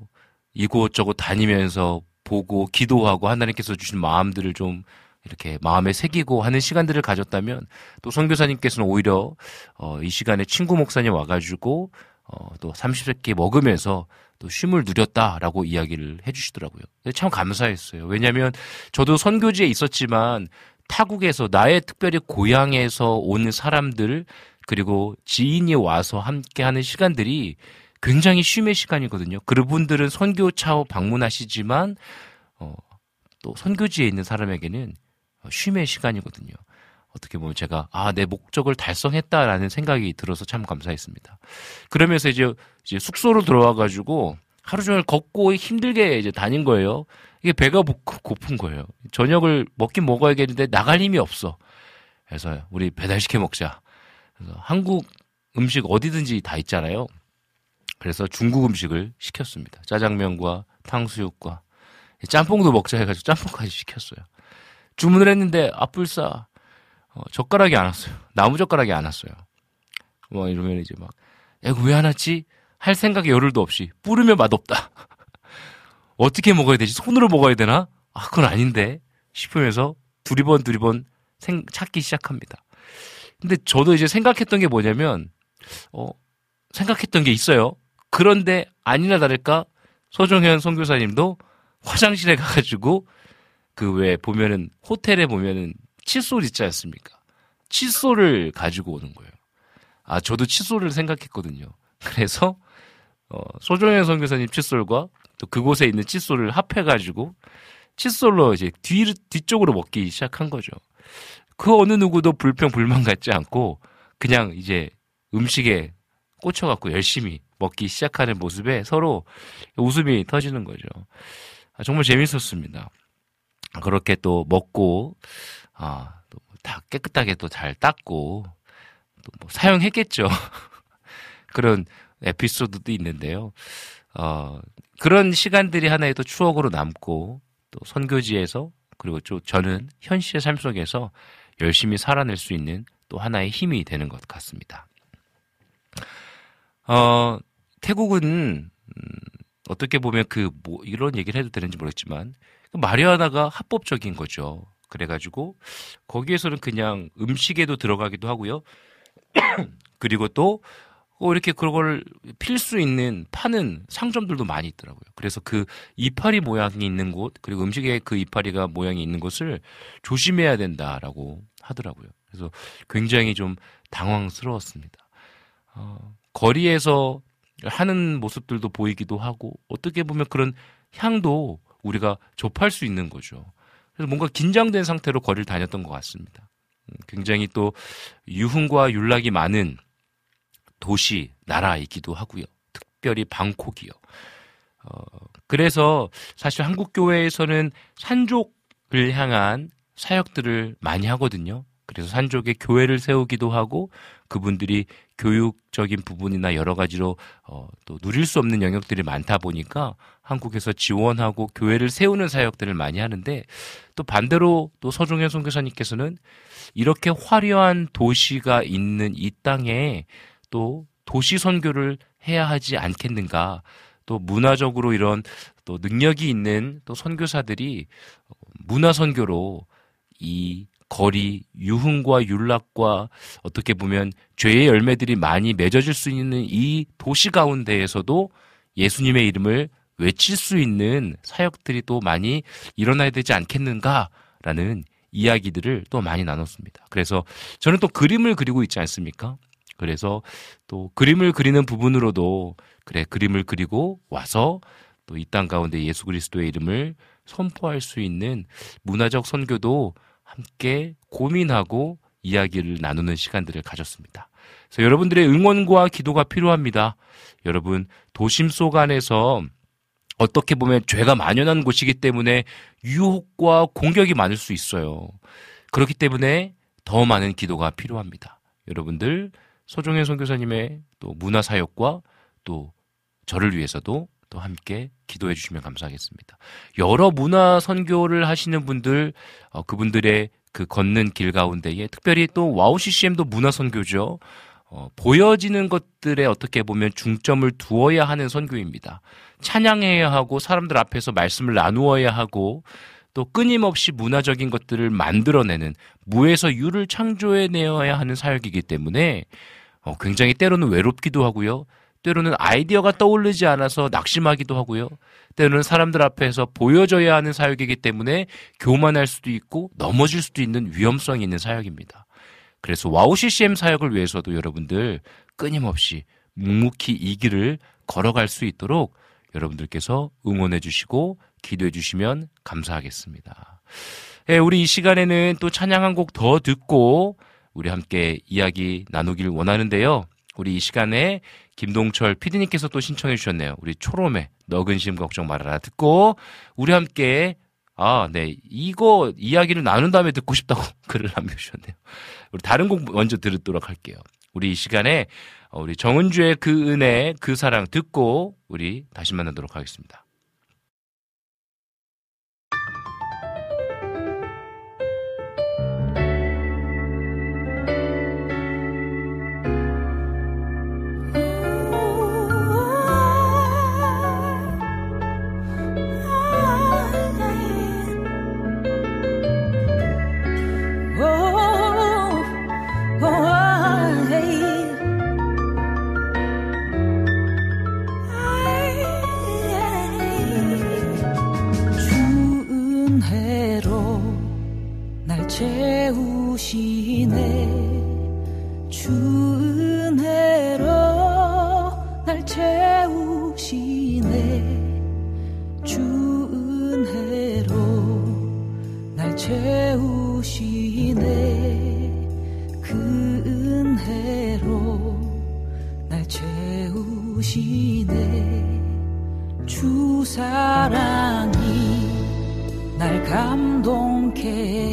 이곳저곳 다니면서 보고 기도하고 하나님께서 주신 마음들을 좀 이렇게 마음에 새기고 하는 시간들을 가졌다면 또 선교사님께서는 오히려 어, 이 시간에 친구 목사님 와가지고 어, 또 30세끼 먹으면서 또 쉼을 누렸다라고 이야기를 해주시더라고요. 참 감사했어요. 왜냐하면 저도 선교지에 있었지만 타국에서 나의 특별히 고향에서 온 사람들 그리고 지인이 와서 함께하는 시간들이 굉장히 쉼의 시간이거든요. 그분들은 선교차 방문하시지만 어, 또 선교지에 있는 사람에게는 쉼의 시간이거든요. 어떻게 보면 제가 아 내 목적을 달성했다라는 생각이 들어서 참 감사했습니다. 그러면서 이제 이제 숙소로 들어와 가지고 하루 종일 걷고 힘들게 이제 다닌 거예요. 이게 배가 고픈 거예요. 저녁을 먹긴 먹어야겠는데 나갈 힘이 없어. 그래서 우리 배달시켜 먹자. 그래서 한국 음식 어디든지 다 있잖아요. 그래서 중국 음식을 시켰습니다. 짜장면과 탕수육과 짬뽕도 먹자 해가지고 짬뽕까지 시켰어요. 주문을 했는데 앞불사 어, 젓가락이 안 왔어요. 나무 젓가락이 안 왔어요. 뭐 이러면 이제 막 야, 이거 왜 안 왔지? 할 생각에 열흘도 없이 뿌르면 맛없다. 어떻게 먹어야 되지? 손으로 먹어야 되나? 아, 그건 아닌데 싶으면서 두리번 두리번 생, 찾기 시작합니다. 근데 저도 이제 생각했던 게 뭐냐면 어, 생각했던 게 있어요. 그런데 아니나 다를까 서정현 선교사님도 화장실에 가가지고 그 왜 보면은 호텔에 보면은 칫솔 있지 않습니까? 칫솔을 가지고 오는 거예요. 아 저도 칫솔을 생각했거든요. 그래서 어, 소정현 선교사님 칫솔과 또 그곳에 있는 칫솔을 합해가지고 칫솔로 이제 뒤 뒤쪽으로 먹기 시작한 거죠. 그 어느 누구도 불평 불만 갖지 않고 그냥 이제 음식에 꽂혀갖고 열심히 먹기 시작하는 모습에 서로 웃음이 터지는 거죠. 아, 정말 재밌었습니다. 그렇게 또 먹고 아, 또 다 깨끗하게 또 잘 닦고 또 뭐 사용했겠죠. 그런 에피소드도 있는데요. 어, 그런 시간들이 하나의 또 추억으로 남고 또 선교지에서 그리고 또 저는 현실의 삶 속에서 열심히 살아낼 수 있는 또 하나의 힘이 되는 것 같습니다. 어, 태국은 음, 어떻게 보면 그 뭐 이런 얘기를 해도 되는지 모르겠지만 그 마리아나가 합법적인 거죠. 그래가지고 거기에서는 그냥 음식에도 들어가기도 하고요. 그리고 또 어, 이렇게 그걸 필 수 있는 파는 상점들도 많이 있더라고요. 그래서 그 이파리 모양이 있는 곳 그리고 음식에 그 이파리가 모양이 있는 곳을 조심해야 된다라고 하더라고요. 그래서 굉장히 좀 당황스러웠습니다. 어, 거리에서 하는 모습들도 보이기도 하고 어떻게 보면 그런 향도 우리가 접할 수 있는 거죠. 그래서 뭔가 긴장된 상태로 거리를 다녔던 것 같습니다. 음, 굉장히 또 유흥과 윤락이 많은 도시, 나라이기도 하고요. 특별히 방콕이요. 어, 그래서 사실 한국 교회에서는 산족을 향한 사역들을 많이 하거든요. 그래서 산족에 교회를 세우기도 하고 그분들이 교육적인 부분이나 여러 가지로 어, 또 누릴 수 없는 영역들이 많다 보니까 한국에서 지원하고 교회를 세우는 사역들을 많이 하는데 또 반대로 또 서종현 선교사님께서는 이렇게 화려한 도시가 있는 이 땅에 또 도시 선교를 해야 하지 않겠는가? 또 문화적으로 이런 또 능력이 있는 또 선교사들이 문화 선교로 이 거리, 유흥과 윤락과 어떻게 보면 죄의 열매들이 많이 맺어질 수 있는 이 도시 가운데에서도 예수님의 이름을 외칠 수 있는 사역들이 또 많이 일어나야 되지 않겠는가라는 이야기들을 또 많이 나눴습니다. 그래서 저는 또 그림을 그리고 있지 않습니까? 그래서 또 그림을 그리는 부분으로도 그래 그림을 그리고 와서 또 이 땅 가운데 예수 그리스도의 이름을 선포할 수 있는 문화적 선교도 함께 고민하고 이야기를 나누는 시간들을 가졌습니다. 그래서 여러분들의 응원과 기도가 필요합니다. 여러분 도심 속 안에서 어떻게 보면 죄가 만연한 곳이기 때문에 유혹과 공격이 많을 수 있어요. 그렇기 때문에 더 많은 기도가 필요합니다. 여러분들 서종현 선교사님의 또 문화 사역과 또 저를 위해서도 또 함께 기도해 주시면 감사하겠습니다. 여러 문화 선교를 하시는 분들 어, 그분들의 그 걷는 길 가운데에 특별히 또 와우 CCM도 문화 선교죠. 어, 보여지는 것들에 어떻게 보면 중점을 두어야 하는 선교입니다. 찬양해야 하고 사람들 앞에서 말씀을 나누어야 하고 또 끊임없이 문화적인 것들을 만들어내는 무에서 유를 창조해내어야 하는 사역이기 때문에 어, 굉장히 때로는 외롭기도 하고요. 때로는 아이디어가 떠오르지 않아서 낙심하기도 하고요. 때로는 사람들 앞에서 보여져야 하는 사역이기 때문에 교만할 수도 있고 넘어질 수도 있는 위험성이 있는 사역입니다. 그래서 와우 CCM 사역을 위해서도 여러분들 끊임없이 묵묵히 이 길을 걸어갈 수 있도록 여러분들께서 응원해 주시고 기도해 주시면 감사하겠습니다. 예, 우리 이 시간에는 또 찬양 한 곡 더 듣고 우리 함께 이야기 나누길 원하는데요. 우리 이 시간에 김동철 피디님께서 또 신청해 주셨네요. 우리 초롬의 너근심 걱정 말아라 듣고 우리 함께 아, 네. 이거 이야기를 나눈 다음에 듣고 싶다고 글을 남겨주셨네요. 우리 다른 곡 먼저 들도록 할게요. 우리 이 시간에 우리 정은주의 그 은혜, 그 사랑 듣고 우리 다시 만나도록 하겠습니다. 감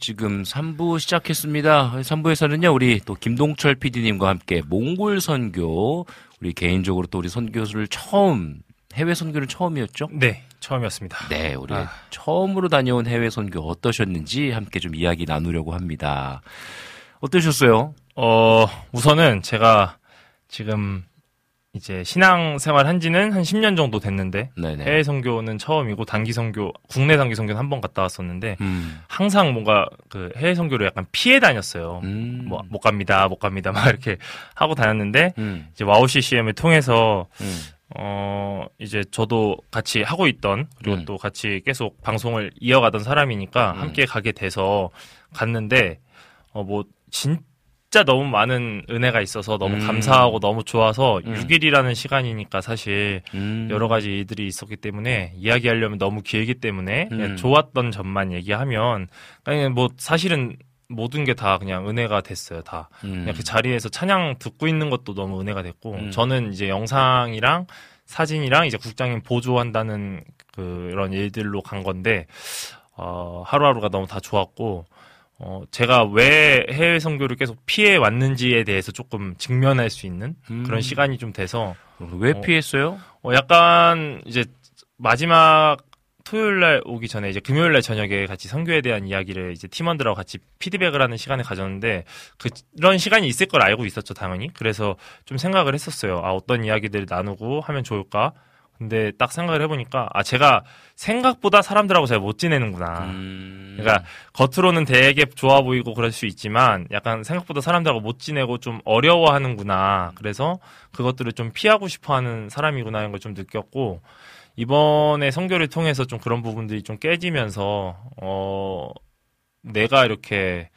지금 3부 시작했습니다. 3부에서는요, 우리 또 김동철 PD님과 함께 몽골 선교, 우리 개인적으로 또 우리 선교수를 처음, 해외 선교는 처음이었죠? 네, 처음이었습니다. 네, 우리 아. 처음으로 다녀온 해외 선교 어떠셨는지 함께 좀 이야기 나누려고 합니다. 어떠셨어요? 어, 우선은 제가 지금 이제 신앙 생활 한 지는 한 10년 정도 됐는데 네네. 해외 선교는 처음이고 단기 선교, 국내 단기 선교는 한 번 갔다 왔었는데 음. 항상 뭔가 그 해외 선교를 약간 피해 다녔어요. 음. 뭐못 갑니다, 못 갑니다 막 이렇게 하고 다녔는데 음. 이제 와우 CCM을 통해서 음. 어 이제 저도 같이 하고 있던 그리고 음. 또 같이 계속 방송을 이어가던 사람이니까 음. 함께 가게 돼서 갔는데 어뭐 진 진짜 너무 많은 은혜가 있어서 너무 음. 감사하고 너무 좋아서 음. 6일이라는 시간이니까 사실 음. 여러 가지 일들이 있었기 때문에 이야기하려면 너무 길기 때문에 그냥 음. 좋았던 점만 얘기하면 그냥 뭐 사실은 모든 게 다 그냥 은혜가 됐어요 다 음. 그냥 그 자리에서 찬양 듣고 있는 것도 너무 은혜가 됐고 음. 저는 이제 영상이랑 사진이랑 이제 국장님 보조한다는 그런 일들로 간 건데 어, 하루하루가 너무 다 좋았고 어, 제가 왜 해외 선교를 계속 피해 왔는지에 대해서 조금 직면할 수 있는 음. 그런 시간이 좀 돼서 왜 어, 피했어요? 어, 약간 이제 마지막 토요일 날 오기 전에 이제 금요일 날 저녁에 같이 선교에 대한 이야기를 이제 팀원들하고 같이 피드백을 하는 시간을 가졌는데 그런 시간이 있을 걸 알고 있었죠, 당연히. 그래서 좀 생각을 했었어요. 아, 어떤 이야기들을 나누고 하면 좋을까? 근데 딱 생각을 해보니까 아, 제가 생각보다 사람들하고 잘 못 지내는구나. 음. 그러니까 겉으로는 되게 좋아 보이고 그럴 수 있지만 약간 생각보다 사람들하고 못 지내고 좀 어려워하는구나. 그래서 그것들을 좀 피하고 싶어하는 사람이구나 하는 걸좀 느꼈고 이번에 선교를 통해서 좀 그런 부분들이 좀 깨지면서 어 내가 이렇게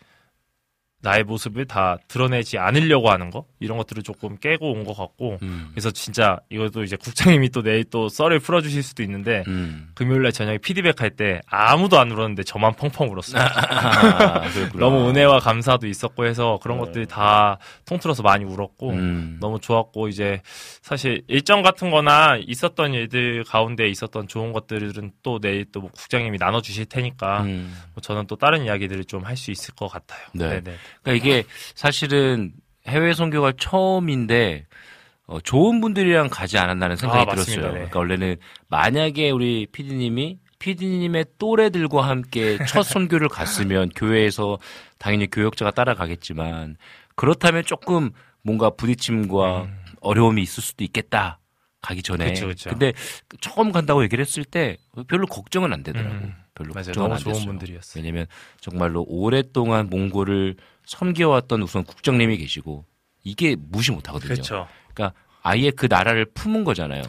나의 모습을 다 드러내지 않으려고 하는 거 이런 것들을 조금 깨고 온 것 같고 음. 그래서 진짜 이것도 이제 국장님이 또 내일 또 썰을 풀어주실 수도 있는데 음. 금요일날 저녁에 피드백 할 때 아무도 안 울었는데 저만 펑펑 울었어요. 아. 너무 은혜와 감사도 있었고 해서 그런 네. 것들이 다 통틀어서 많이 울었고 음. 너무 좋았고 이제 사실 일정 같은 거나 있었던 일들 가운데 있었던 좋은 것들은 또 내일 또뭐 국장님이 나눠주실 테니까 음. 뭐 저는 또 다른 이야기들을 좀 할 수 있을 것 같아요. 네. 네네. 그러니까 이게 사실은 해외 선교가 처음인데 어, 좋은 분들이랑 가지 않았나는 생각이 아. 들었어요. 네. 그러니까 원래는 만약에 우리 PD님이 PD님의 또래들과 함께 첫 선교를 갔으면 교회에서 당연히 교역자가 따라가겠지만 그렇다면 조금 뭔가 부딪힘과 어려움이 있을 수도 있겠다. 가기 전에. 음. 그쵸, 그쵸. 근데 처음 간다고 얘기를 했을 때 별로 걱정은 안 되더라고. 음. 별로 맞아요. 걱정은 안 좋은 됐어요. 분들이었어요. 왜냐면 정말로 오랫동안 몽골을 섬겨왔던 우선 국장님이 계시고 이게 무시 못하거든요. 그렇죠. 그러니까 아예 그 나라를 품은 거잖아요.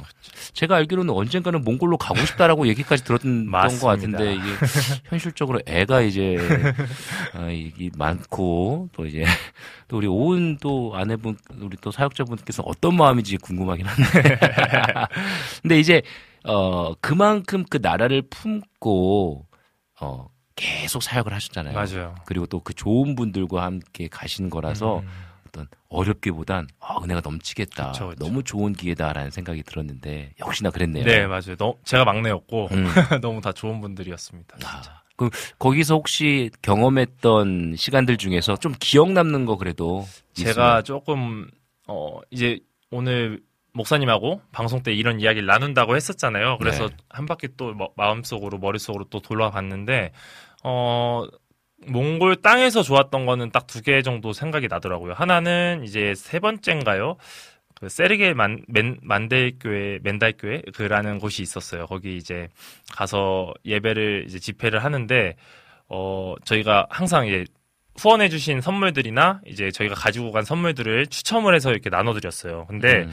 제가 알기로는 언젠가는 몽골로 가고 싶다라고 얘기까지 들었던 것. 같은데 이게 현실적으로 애가 이제 아, 이게 많고 또 이제 또 우리 오은 또 아내분 우리 또 사역자분께서 어떤 마음인지 궁금하긴 한데 근데 이제 어 그만큼 그 나라를 품고 어 계속 사역을 하셨잖아요. 맞아요. 그리고 또 그 좋은 분들과 함께 가신 거라서 음. 어떤 어렵기보단 아, 은혜가 넘치겠다. 그쵸, 그쵸. 너무 좋은 기회다라는 생각이 들었는데 역시나 그랬네요. 네, 맞아요. 너, 제가 막내였고 음. 너무 다 좋은 분들이었습니다. 진짜. 그럼 거기서 혹시 경험했던 시간들 중에서 좀 기억 남는 거 그래도 제가 있으면? 조금 어 이제 오늘 목사님하고 방송 때 이런 이야기를 나눈다고 했었잖아요. 그래서 네. 한 바퀴 또 머- 마음속으로 머릿속으로 또 돌아봤는데 어 몽골 땅에서 좋았던 거는 딱 두 개 정도 생각이 나더라고요. 하나는 이제 세 번째인가요? 그 세르게 만, 맨, 만델교회, 맨달교회 그라는 곳이 있었어요. 거기 이제 가서 예배를 이제 집회를 하는데 어 저희가 항상 이제 후원해주신 선물들이나 이제 저희가 가지고 간 선물들을 추첨을 해서 이렇게 나눠드렸어요. 근데 음.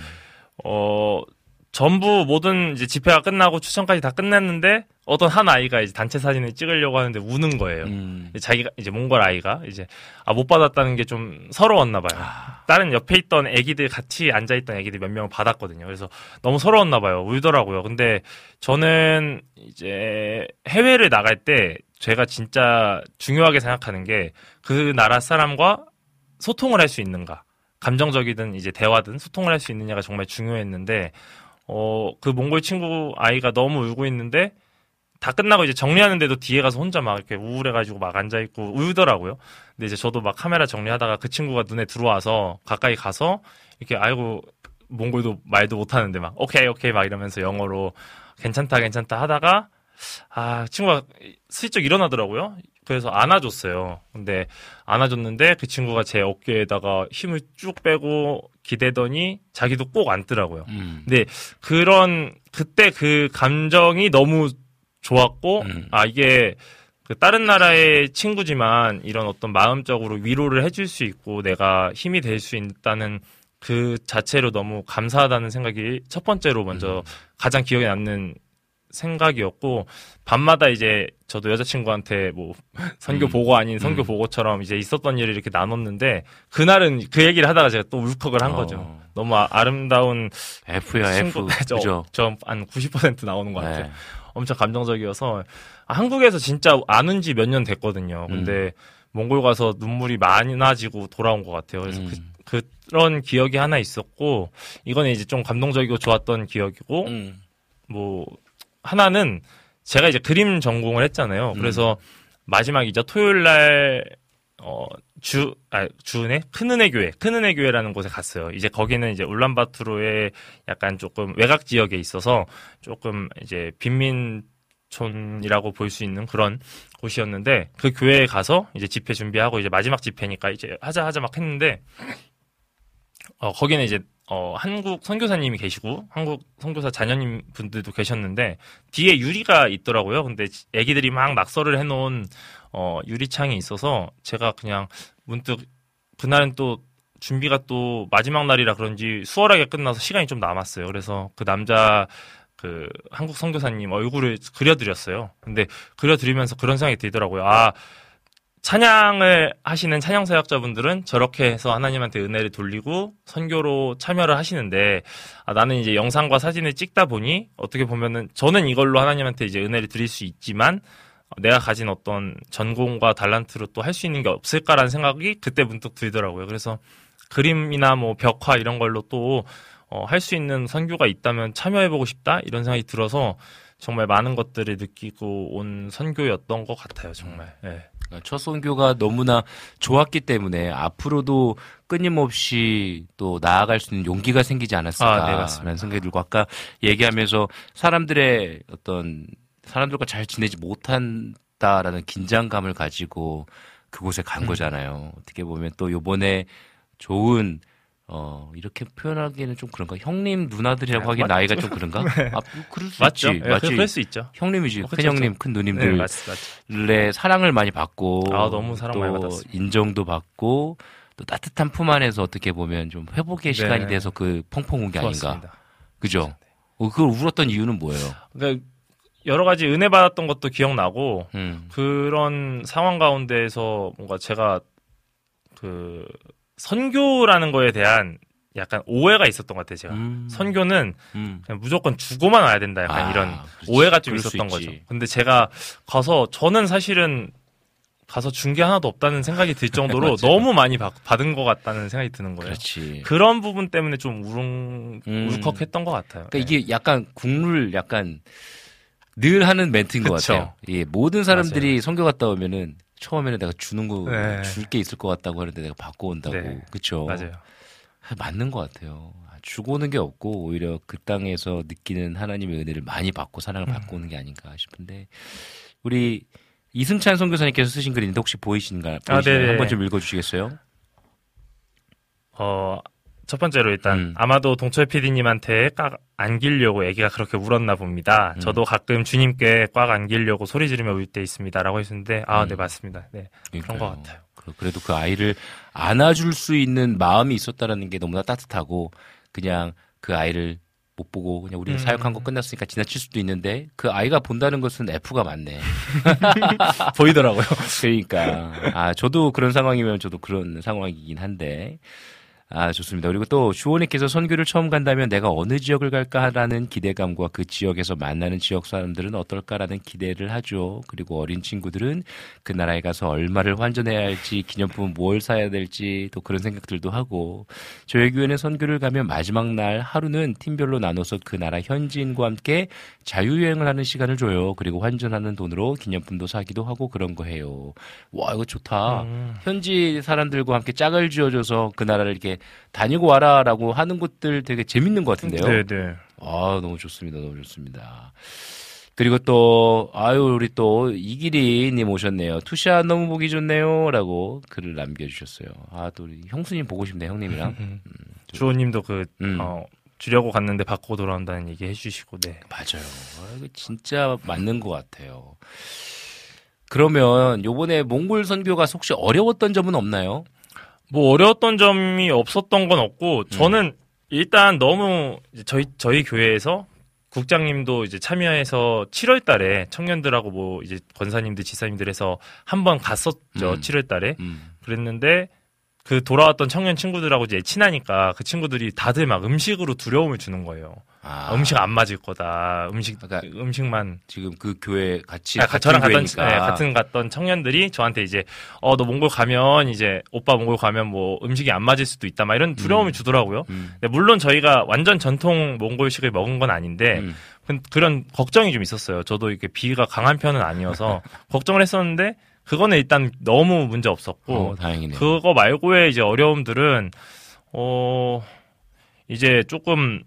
어 전부 모든 이제 집회가 끝나고 추첨까지 다 끝났는데 어떤 한 아이가 이제 단체 사진을 찍으려고 하는데 우는 거예요. 음. 자기가 이제 몽골 아이가 이제 아 못 받았다는 게 좀 서러웠나 봐요. 다른 옆에 있던 애기들 같이 앉아 있던 애기들 몇 명을 받았거든요. 그래서 너무 서러웠나 봐요. 울더라고요. 근데 저는 이제 해외를 나갈 때 제가 진짜 중요하게 생각하는 게 그 나라 사람과 소통을 할 수 있는가. 감정적이든 이제 대화든 소통을 할 수 있느냐가 정말 중요했는데 어 그 몽골 친구 아이가 너무 울고 있는데 다 끝나고 이제 정리하는데도 뒤에 가서 혼자 막 이렇게 우울해가지고 막 앉아있고 울더라고요. 근데 이제 저도 막 카메라 정리하다가 그 친구가 눈에 들어와서 가까이 가서 이렇게 아이고 몽골도 말도 못하는데 막 오케이 오케이 막 이러면서 영어로 괜찮다 괜찮다 하다가 아 친구가 슬쩍 일어나더라고요. 그래서 안아줬어요. 근데 안아줬는데 그 친구가 제 어깨에다가 힘을 쭉 빼고 기대더니 자기도 꼭 앉더라고요. 음. 근데 그런 그때 그 감정이 너무 좋았고 음. 아 이게 그 다른 나라의 친구지만 이런 어떤 마음적으로 위로를 해줄 수 있고 내가 힘이 될 수 있다는 그 자체로 너무 감사하다는 생각이 첫 번째로 먼저 가장 기억에 남는 생각이었고 밤마다 이제 저도 여자친구한테 뭐 선교 음. 보고 아닌 선교 음. 보고처럼 이제 있었던 일을 이렇게 나눴는데 그날은 그 얘기를 하다가 제가 또 울컥을 한 어. 거죠. 너무 아, 아름다운 F야 친구, F. 그죠? 저한 90% 나오는 것 같아요. 네. 엄청 감정적이어서 아, 한국에서 진짜 안 온 지 몇 년 됐거든요. 음. 근데 몽골 가서 눈물이 많이 나지고 돌아온 것 같아요. 그래서 음. 그, 그런 기억이 하나 있었고 이거는 이제 좀 감동적이고 좋았던 기억이고 음. 뭐 하나는 제가 이제 그림 전공을 했잖아요. 음. 그래서 마지막이죠. 토요일 날 어, 주, 아, 주은혜? 큰은혜 교회, 큰은혜 교회라는 곳에 갔어요. 이제 거기는 이제 울란바토르의 약간 조금 외곽 지역에 있어서 조금 이제 빈민촌이라고 볼 수 있는 그런 곳이었는데 그 교회에 가서 이제 집회 준비하고 이제 마지막 집회니까 이제 하자 하자 막 했는데 어, 거기는 이제 어, 한국 선교사님이 계시고 한국 선교사 자녀님 분들도 계셨는데 뒤에 유리가 있더라고요. 근데 애기들이 막 낙서를 해놓은 어, 유리창이 있어서 제가 그냥 문득 그날은 또 준비가 또 마지막 날이라 그런지 수월하게 끝나서 시간이 좀 남았어요. 그래서 그 남자 그 한국 선교사님 얼굴을 그려드렸어요. 근데 그려드리면서 그런 생각이 들더라고요. 아 찬양을 하시는 찬양 사역자분들은 저렇게 해서 하나님한테 은혜를 돌리고 선교로 참여를 하시는데 아, 나는 이제 영상과 사진을 찍다 보니 어떻게 보면은 저는 이걸로 하나님한테 이제 은혜를 드릴 수 있지만 어, 내가 가진 어떤 전공과 달란트로 또 할 수 있는 게 없을까라는 생각이 그때 문득 들더라고요. 그래서 그림이나 뭐 벽화 이런 걸로 또 어, 할 수 있는 선교가 있다면 참여해보고 싶다 이런 생각이 들어서 정말 많은 것들을 느끼고 온 선교였던 것 같아요. 정말. 예. 그러니까 첫 선교가 너무나 좋았기 때문에 앞으로도 끊임없이 또 나아갈 수 있는 용기가 생기지 아, 네, 않았을까라는. 생각이 들고 아까 얘기하면서 사람들의 어떤 사람들과 잘 지내지 못한다라는 긴장감을 가지고 그곳에 간 음. 거잖아요. 어떻게 보면 또 요번에 좋은 어 이렇게 표현하기에는 좀 그런가 형님 누나들이라고 아, 하기 맞죠. 나이가 좀 그런가 네. 아 그럴 수? 있지 예, 맞지 그럴 수 있죠. 형님이지 어, 큰 형님. 큰 네, 누님들 맞, 맞죠. 의 사랑을 많이 받고 아, 너무 사랑 또 많이 받았습니다. 인정도 받고 또 따뜻한 품 안에서 어떻게 보면 좀 회복의 네. 시간이 돼서 그 펑펑 운 게 아닌가. 그죠? 어, 그걸 울었던 이유는 뭐예요? 그러니까 여러 가지 은혜 받았던 것도 기억나고 음. 그런 상황 가운데에서 뭔가 제가 그 선교라는 거에 대한 약간 오해가 있었던 것 같아요. 제가 음. 선교는 음. 그냥 무조건 주고만 와야 된다. 약간 아, 이런 그렇지. 오해가 좀 있었던. 거죠. 근데 제가 가서 저는 사실은 가서 준 게 하나도 없다는 생각이 들 정도로 맞아요. 너무 많이 받, 받은 것 같다는 생각이 드는 거예요. 그렇지. 그런 부분 때문에 좀 우릉, 음. 울컥했던 것 같아요. 그러니까 이게 약간 국룰 약간 늘 하는 멘트인 것 그쵸. 같아요. 예, 모든 사람들이 선교 갔다 오면은 처음에는 내가 주는 거 네. 줄게 있을 것 같다고 하는데 내가 받고 온다고 네. 그렇죠. 맞아요. 맞는 것 같아요. 아, 주고 오는 게 없고 오히려 그 땅에서 느끼는 하나님의 은혜를 많이 받고 사랑을 음. 받고 오는 게 아닌가 싶은데 우리 이승찬 선교사님께서 쓰신 글인데 혹시 보이신가? 아, 보이시나요? 네네. 한번 좀 읽어주시겠어요? 어, 첫 번째로 일단 음. 아마도 동철 PD님한테 꽉 안기려고 애기가 그렇게 울었나 봅니다. 음. 저도 가끔 주님께 꽉 안기려고 소리 지르며 울 때 있습니다라고 했었는데 아, 음. 네 맞습니다. 네 그런 것 그러니까요. 같아요. 그- 그래도 그 아이를 안아줄 수 있는 마음이 있었다라는 게 너무나 따뜻하고 그냥 그 아이를 못 보고 그냥 우리는 음. 사역한 거 끝났으니까 지나칠 수도 있는데 그 아이가 본다는 것은 F가 맞네. 보이더라고요. 그러니까 아 저도 그런 상황이면 저도 그런 상황이긴 한데 아 좋습니다. 그리고 또 주원님께서 선교를 처음 간다면 내가 어느 지역을 갈까라는 기대감과 그 지역에서 만나는 지역 사람들은 어떨까라는 기대를 하죠. 그리고 어린 친구들은 그 나라에 가서 얼마를 환전해야 할지 기념품 뭘 사야 될지 또 그런 생각들도 하고 저희 교회는 선교를 가면 마지막 날 하루는 팀별로 나눠서 그 나라 현지인과 함께 자유여행을 하는 시간을 줘요. 그리고 환전하는 돈으로 기념품도 사기도 하고 그런 거 해요. 와 이거 좋다. 음. 현지 사람들과 함께 짝을 지어줘서 그 나라를 이렇게 다니고 와라라고 하는 것들 되게 재밌는 것 같은데요. 네, 네. 아 너무 좋습니다. 너무 좋습니다. 그리고 또 아유 우리 또 이기리님 오셨네요. 투샷 너무 보기 좋네요라고 글을 남겨주셨어요. 아 또 우리 형수님 보고 싶네 형님이랑. 음. 주호님도 그 음. 어, 주려고 갔는데 받고 돌아온다는 얘기 해주시고 네. 맞아요. 아, 이거 진짜 맞는 것 같아요. 그러면 요번에 몽골 선교가 혹시 어려웠던 점은 없나요? 뭐 어려웠던 점이 없었던 건 없고 저는 일단 너무 저희 저희 교회에서 국장님도 이제 참여해서 7월 달에 청년들하고 뭐 이제 권사님들, 지사님들 해서 한번 갔었죠. 음. 7월 달에. 음. 그랬는데 그 돌아왔던 청년 친구들하고 이제 친하니까 그 친구들이 다들 막 음식으로 두려움을 주는 거예요. 아. 음식 안 맞을 거다. 음식 음식만 지금 그 교회 같이 아, 같은 저랑 갔던. 네, 같은 갔던 청년들이 저한테 이제 어 너 몽골 가면 이제 오빠 몽골 가면 뭐 음식이 안 맞을 수도 있다 막 이런 두려움을 주더라고요. 음. 근데 물론 저희가 완전 전통 몽골식을 먹은 건 아닌데 음. 그- 그런 걱정이 좀 있었어요. 저도 이렇게 비위가 강한 편은 아니어서 걱정을 했었는데 그거는 일단 너무 문제 없었고 어, 다행이네요. 그거 말고의 이제 어려움들은 어 이제 조금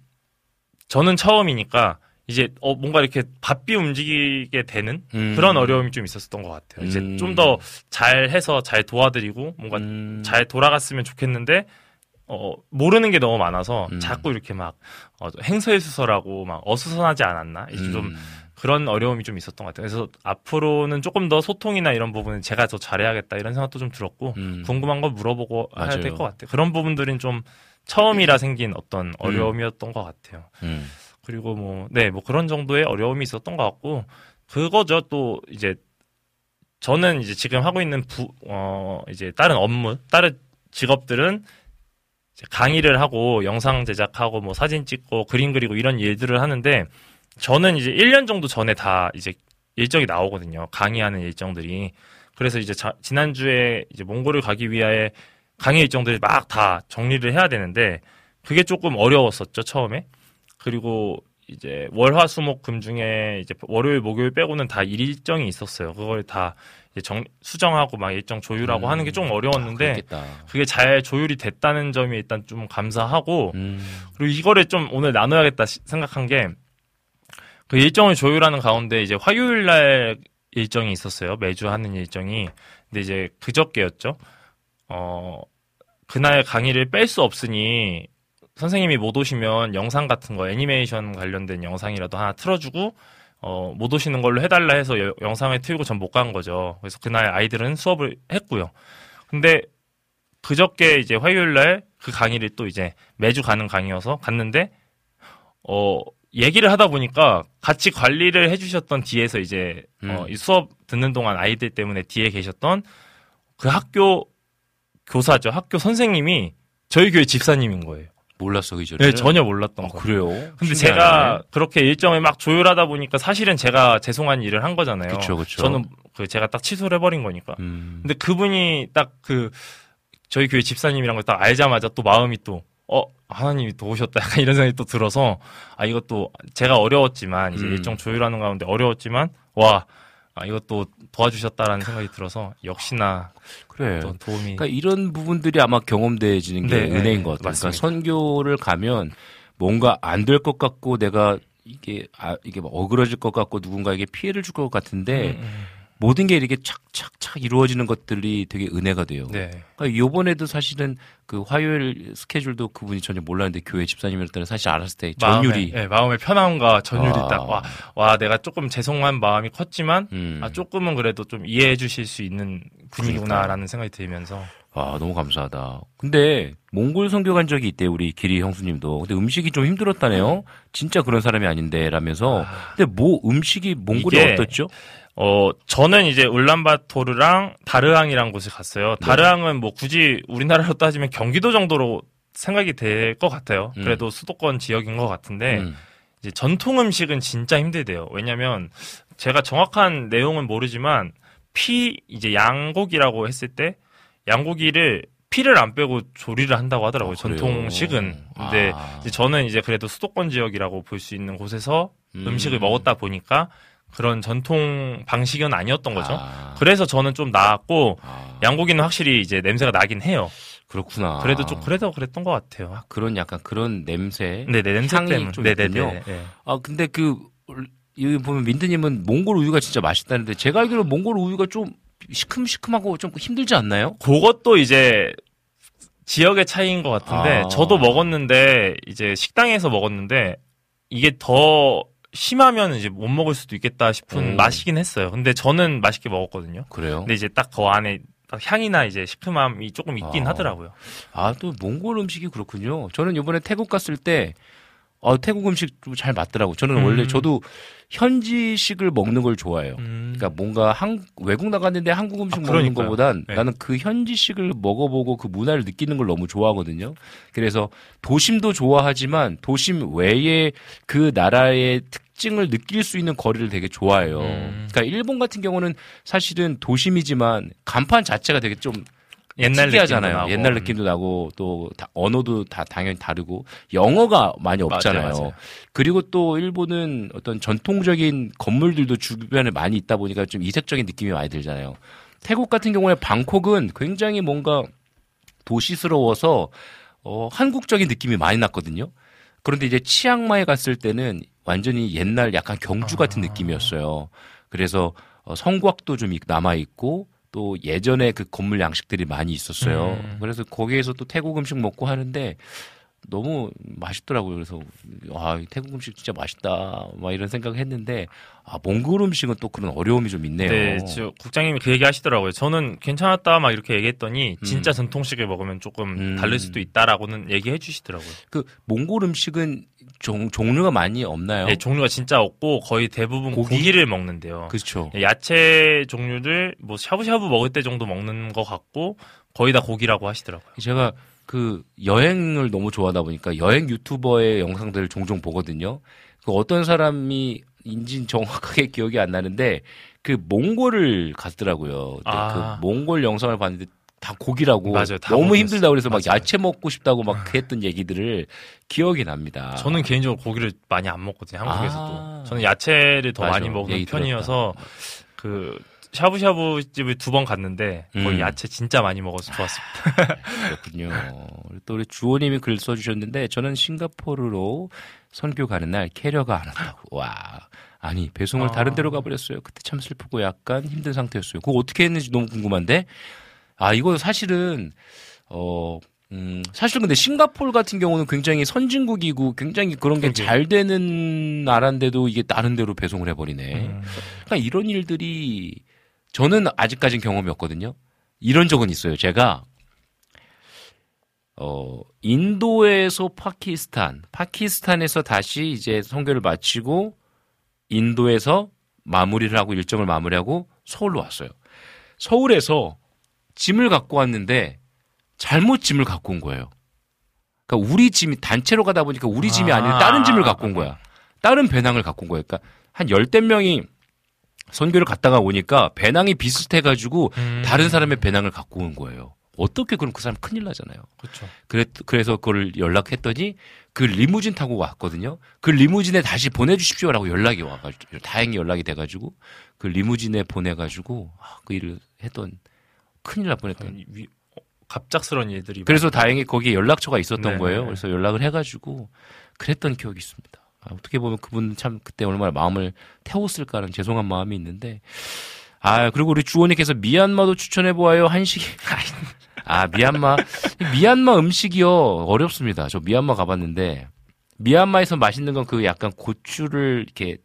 저는 처음이니까 이제 어 뭔가 이렇게 바삐 움직이게 되는 음. 그런 어려움이 좀 있었던 것 같아요. 이제 음. 좀더 잘해서 잘 도와드리고 뭔가 음. 잘 돌아갔으면 좋겠는데 어 모르는 게 너무 많아서 음. 자꾸 이렇게 막 어, 행서해수설하고 막 어수선하지 않았나 이제 좀 음. 그런 어려움이 좀 있었던 것 같아요. 그래서 앞으로는 조금 더 소통이나 이런 부분은 제가 더 잘해야겠다 이런 생각도 좀 들었고 음. 궁금한 거 물어보고 해야 맞아요. 될것 같아요. 그런 부분들은 좀 처음이라 생긴 어떤 어려움이었던 것 같아요. 음. 그리고 뭐, 네, 뭐 그런 정도의 어려움이 있었던 것 같고, 그거죠. 또 이제, 저는 이제 지금 하고 있는 부, 어, 이제 다른 업무, 다른 직업들은 강의를 하고, 영상 제작하고, 뭐 사진 찍고, 그림 그리고 이런 일들을 하는데, 저는 이제 1년 정도 전에 다 이제 일정이 나오거든요. 강의하는 일정들이. 그래서 이제 자- 지난주에 이제 몽골을 가기 위하여 강의 일정들을 막 다 정리를 해야 되는데, 그게 조금 어려웠었죠, 처음에. 그리고 이제 월화 수목 금 중에 이제 월요일 목요일 빼고는 다 일정이 있었어요. 그걸 다 정 수정하고 막 일정 조율하고 음. 하는 게 좀 어려웠는데 그렇겠다. 그게 잘 조율이 됐다는 점이 일단 좀 감사하고 음. 그리고 이거를 좀 오늘 나눠야겠다 시- 생각한 게 그 일정을 조율하는 가운데 이제 화요일 날 일정이 있었어요. 매주 하는 일정이. 근데 이제 그저께였죠. 어, 그날 강의를 뺄 수 없으니 선생님이 못 오시면 영상 같은 거 애니메이션 관련된 영상이라도 하나 틀어주고 어, 못 오시는 걸로 해달라 해서 여- 영상을 틀고 전 못 간 거죠. 그래서 그날 아이들은 수업을 했고요. 근데 그저께 이제 화요일 날 그 강의를 또 이제 매주 가는 강의여서 갔는데 어 얘기를 하다 보니까 같이 관리를 해주셨던 뒤에서 이제 어, 음. 이 수업 듣는 동안 아이들 때문에 뒤에 계셨던 그 학교 교사죠 학교 선생님이 저희 교회 집사님인 거예요. 몰랐어 그 전에. 네, 전혀 몰랐던 아, 거예요. 그래요? 근데 신기하네. 제가 그렇게 일정을 막 조율하다 보니까 사실은 제가 죄송한 일을 한 거잖아요. 그쵸, 그쵸. 저는 그 제가 딱 취소를 해버린 거니까. 음. 근데 그분이 딱 그 저희 교회 집사님이란 걸 딱 알자마자 또 마음이 또 어, 하나님이 또 오셨다. 약간 이런 생각이 또 들어서, 아, 이것도 제가 어려웠지만, 이제 음. 일정 조율하는 가운데 어려웠지만, 와, 아, 이것도 도와주셨다라는 생각이 들어서, 역시나, 그래. 또 도움이. 그러니까 이런 부분들이 아마 경험돼지는 게 네, 네, 은혜인 네, 것 같아요. 그러니까. 선교를 가면 뭔가 안 될 것 같고 내가 이게 아 이게 막 어그러질 것 같고 누군가에게 피해를 줄 것 같은데 음, 음. 모든 게 이렇게 착착착 이루어지는 것들이 되게 은혜가 돼요. 네. 그러니까 요번에도 사실은 그 화요일 스케줄도 그분이 전혀 몰랐는데 교회 집사님이었다는 사실 알았을 때 전율이 마음의, 네, 마음의 편함과 전율이 아. 딱, 와, 와, 내가 조금 죄송한 마음이 컸지만, 음. 아, 조금은 그래도 좀 이해해 주실 수 있는 분이구나라는 생각이 들면서. 아, 너무 감사하다. 근데 몽골 선교 간 적이 있대 우리 기리 형수님도. 근데 음식이 좀 힘들었다네요. 진짜 그런 사람이 아닌데 라면서. 근데 뭐 음식이 몽골이 어떻죠? 어, 저는 이제 울란바토르랑 다르항이란 곳에 갔어요. 네. 다르항은 뭐 굳이 우리나라로 따지면 경기도 정도로 생각이 될 것 같아요. 음. 그래도 수도권 지역인 것 같은데, 음. 이제 전통 음식은 진짜 힘들대요. 왜냐면 제가 정확한 내용은 모르지만 피 이제 양고기라고 했을 때 양고기를 피를 안 빼고 조리를 한다고 하더라고요. 아? 전통식은. 근데 아. 이제 저는 이제 그래도 수도권 지역이라고 볼 수 있는 곳에서 음. 음. 식을 먹었다 보니까 그런 전통 방식은 아니었던 거죠. 아. 그래서 저는 좀 나았고 아, 양고기는 확실히 이제 냄새가 나긴 해요. 그렇구나. 그래도 좀 그래도 그랬던 것 같아요. 그런 약간 그런 냄새. 네, 네 냄새 향이 때문에. 좀 네, 네, 있군요. 네, 네. 아, 근데 그 여기 보면 민트님은 몽골 우유가 진짜 맛있다는데 제가 알기로 몽골 우유가 좀 시큼시큼하고 좀 힘들지 않나요? 그것도 이제 지역의 차이인 것 같은데 아. 저도 먹었는데 이제 식당에서 먹었는데 이게 더 심하면 이제 못 먹을 수도 있겠다 싶은 음. 맛이긴 했어요. 근데 저는 맛있게 먹었거든요. 그래요? 근데 이제 딱 그 안에 딱 향이나 이제 시큼함이 조금 있긴 아. 하더라고요. 아, 또 몽골 음식이 그렇군요. 저는 이번에 태국 갔을 때, 어, 태국 음식도 잘 맞더라고. 저는 음. 원래 저도 현지식을 먹는 걸 좋아해요. 음. 그러니까 뭔가 한, 외국 나갔는데 한국 음식 아, 먹는. 것보단 네. 나는 그 현지식을 먹어보고 그 문화를 느끼는 걸 너무 좋아하거든요. 그래서 도심도 좋아하지만 도심 외에 그 나라의 특 징을 느낄 수 있는 거리를 되게 좋아해요. 음. 그러니까 일본 같은 경우는 사실은 도심이지만 간판 자체가 되게 좀 옛날 특이하잖아요. 느낌도. 옛날 느낌도 나고 또 다- 언어도 다 당연히 다르고 영어가 많이 없잖아요. 맞아요, 맞아요. 그리고 또 일본은 어떤 전통적인 건물들도 주변에 많이 있다 보니까 좀 이색적인 느낌이 많이 들잖아요. 태국 같은 경우에 방콕은 굉장히 뭔가 도시스러워서 어, 한국적인 느낌이 많이 났거든요. 그런데 이제 치앙마이 갔을 때는 완전히 옛날 약간 경주 같은 아. 느낌이었어요. 그래서 어, 성곽도 좀 남아 있고 또 예전에 그 건물 양식들이 많이 있었어요. 음. 그래서 거기에서 또 태국 음식 먹고 하는데 너무 맛있더라고요. 그래서 아, 이 태국 음식 진짜 맛있다. 막 이런 생각을 했는데 아, 몽골 음식은 또 그런 어려움이 좀 있네요. 네, 저 국장님이 그 얘기 하시더라고요. 저는 괜찮았다 막 이렇게 얘기했더니 진짜 음. 전통식을 먹으면 조금 음. 다를 수도 있다라고는 얘기해 주시더라고요. 그 몽골 음식은 종, 종류가 많이 없나요? 네, 종류가 진짜 없고 거의 대부분 고기? 를 먹는데요. 그렇죠. 예, 야채 종류를 뭐 샤브샤브 먹을 때 정도 먹는 것 같고 거의 다 고기라고 하시더라고요. 제가 그 여행을 너무 좋아하다 보니까 여행 유튜버의 영상들을 종종 보거든요. 그 어떤 사람이 인진 정확하게 기억이 안 나는데 그 몽골을 갔더라고요. 근데 아. 그 몽골 영상을 봤는데 다 고기라고 맞아요. 다 너무. 힘들다 그래서 막 맞아요. 야채 먹고 싶다고 막 했던 얘기들을 기억이 납니다. 저는 개인적으로 고기를 많이 안 먹거든요. 한국에서도. 아. 저는 야채를 더 맞아. 많이 먹는 편이어서 그 샤브샤브 집을 두 번 갔는데 거기 음. 야채 진짜 많이 먹어서 좋았습니다. 그렇군요. 또 우리 주호님이 글 써주셨는데 저는 싱가포르로 선교 가는 날 캐리어가 안 왔다고. 와. 아니 배송을 아. 다른 데로 가버렸어요. 그때 참 슬프고 약간 힘든 상태였어요. 그거 어떻게 했는지 너무 궁금한데. 아 이거 사실은 어. 음, 사실 근데 싱가포르 같은 경우는 굉장히 선진국이고 굉장히 그런 게. 잘 되는 나라인데도 이게 다른 데로 배송을 해버리네. 음. 그러니까 이런 일들이 저는 아직까진 경험이 없거든요. 이런 적은 있어요. 제가 어 인도에서 파키스탄, 파키스탄에서 다시 이제 선교를 마치고 인도에서 마무리를 하고 일정을 마무리하고 서울로 왔어요. 서울에서 짐을 갖고 왔는데 잘못 짐을 갖고 온 거예요. 그러니까 우리 짐이 단체로 가다 보니까 우리 짐이 아. 아니라 다른 짐을 갖고 온 거야. 다른 배낭을 갖고 온 거예요. 그러니까 한 열댓 명이 선교를 갔다가 오니까 배낭이 비슷해가지고 음. 다른 사람의 배낭을 갖고 온 거예요. 어떻게 그럼 그 사람 큰일 나잖아요. 그렇죠. 그래, 그래서 그걸 연락했더니 그 리무진 타고 왔거든요. 그 리무진에 다시 보내주십시오라고 연락이 와가지고 다행히 연락이 돼가지고 그 리무진에 보내가지고 아, 그 일을 했던 큰일 날 뻔했던. 위- 어, 갑작스러운 일들이 그래서 많아요. 다행히 거기에 연락처가 있었던 네. 거예요. 그래서 연락을 해가지고 그랬던 기억이 있습니다. 아, 어떻게 보면 그분 참 그때 얼마나 마음을 태웠을까라는 죄송한 마음이 있는데 아 그리고 우리 주원님께서 미얀마도 추천해 보아요 한식이 아 미얀마 미얀마 음식이요 어렵습니다. 저 미얀마 가봤는데 미얀마에서 맛있는 건 그 약간 고추를 이렇게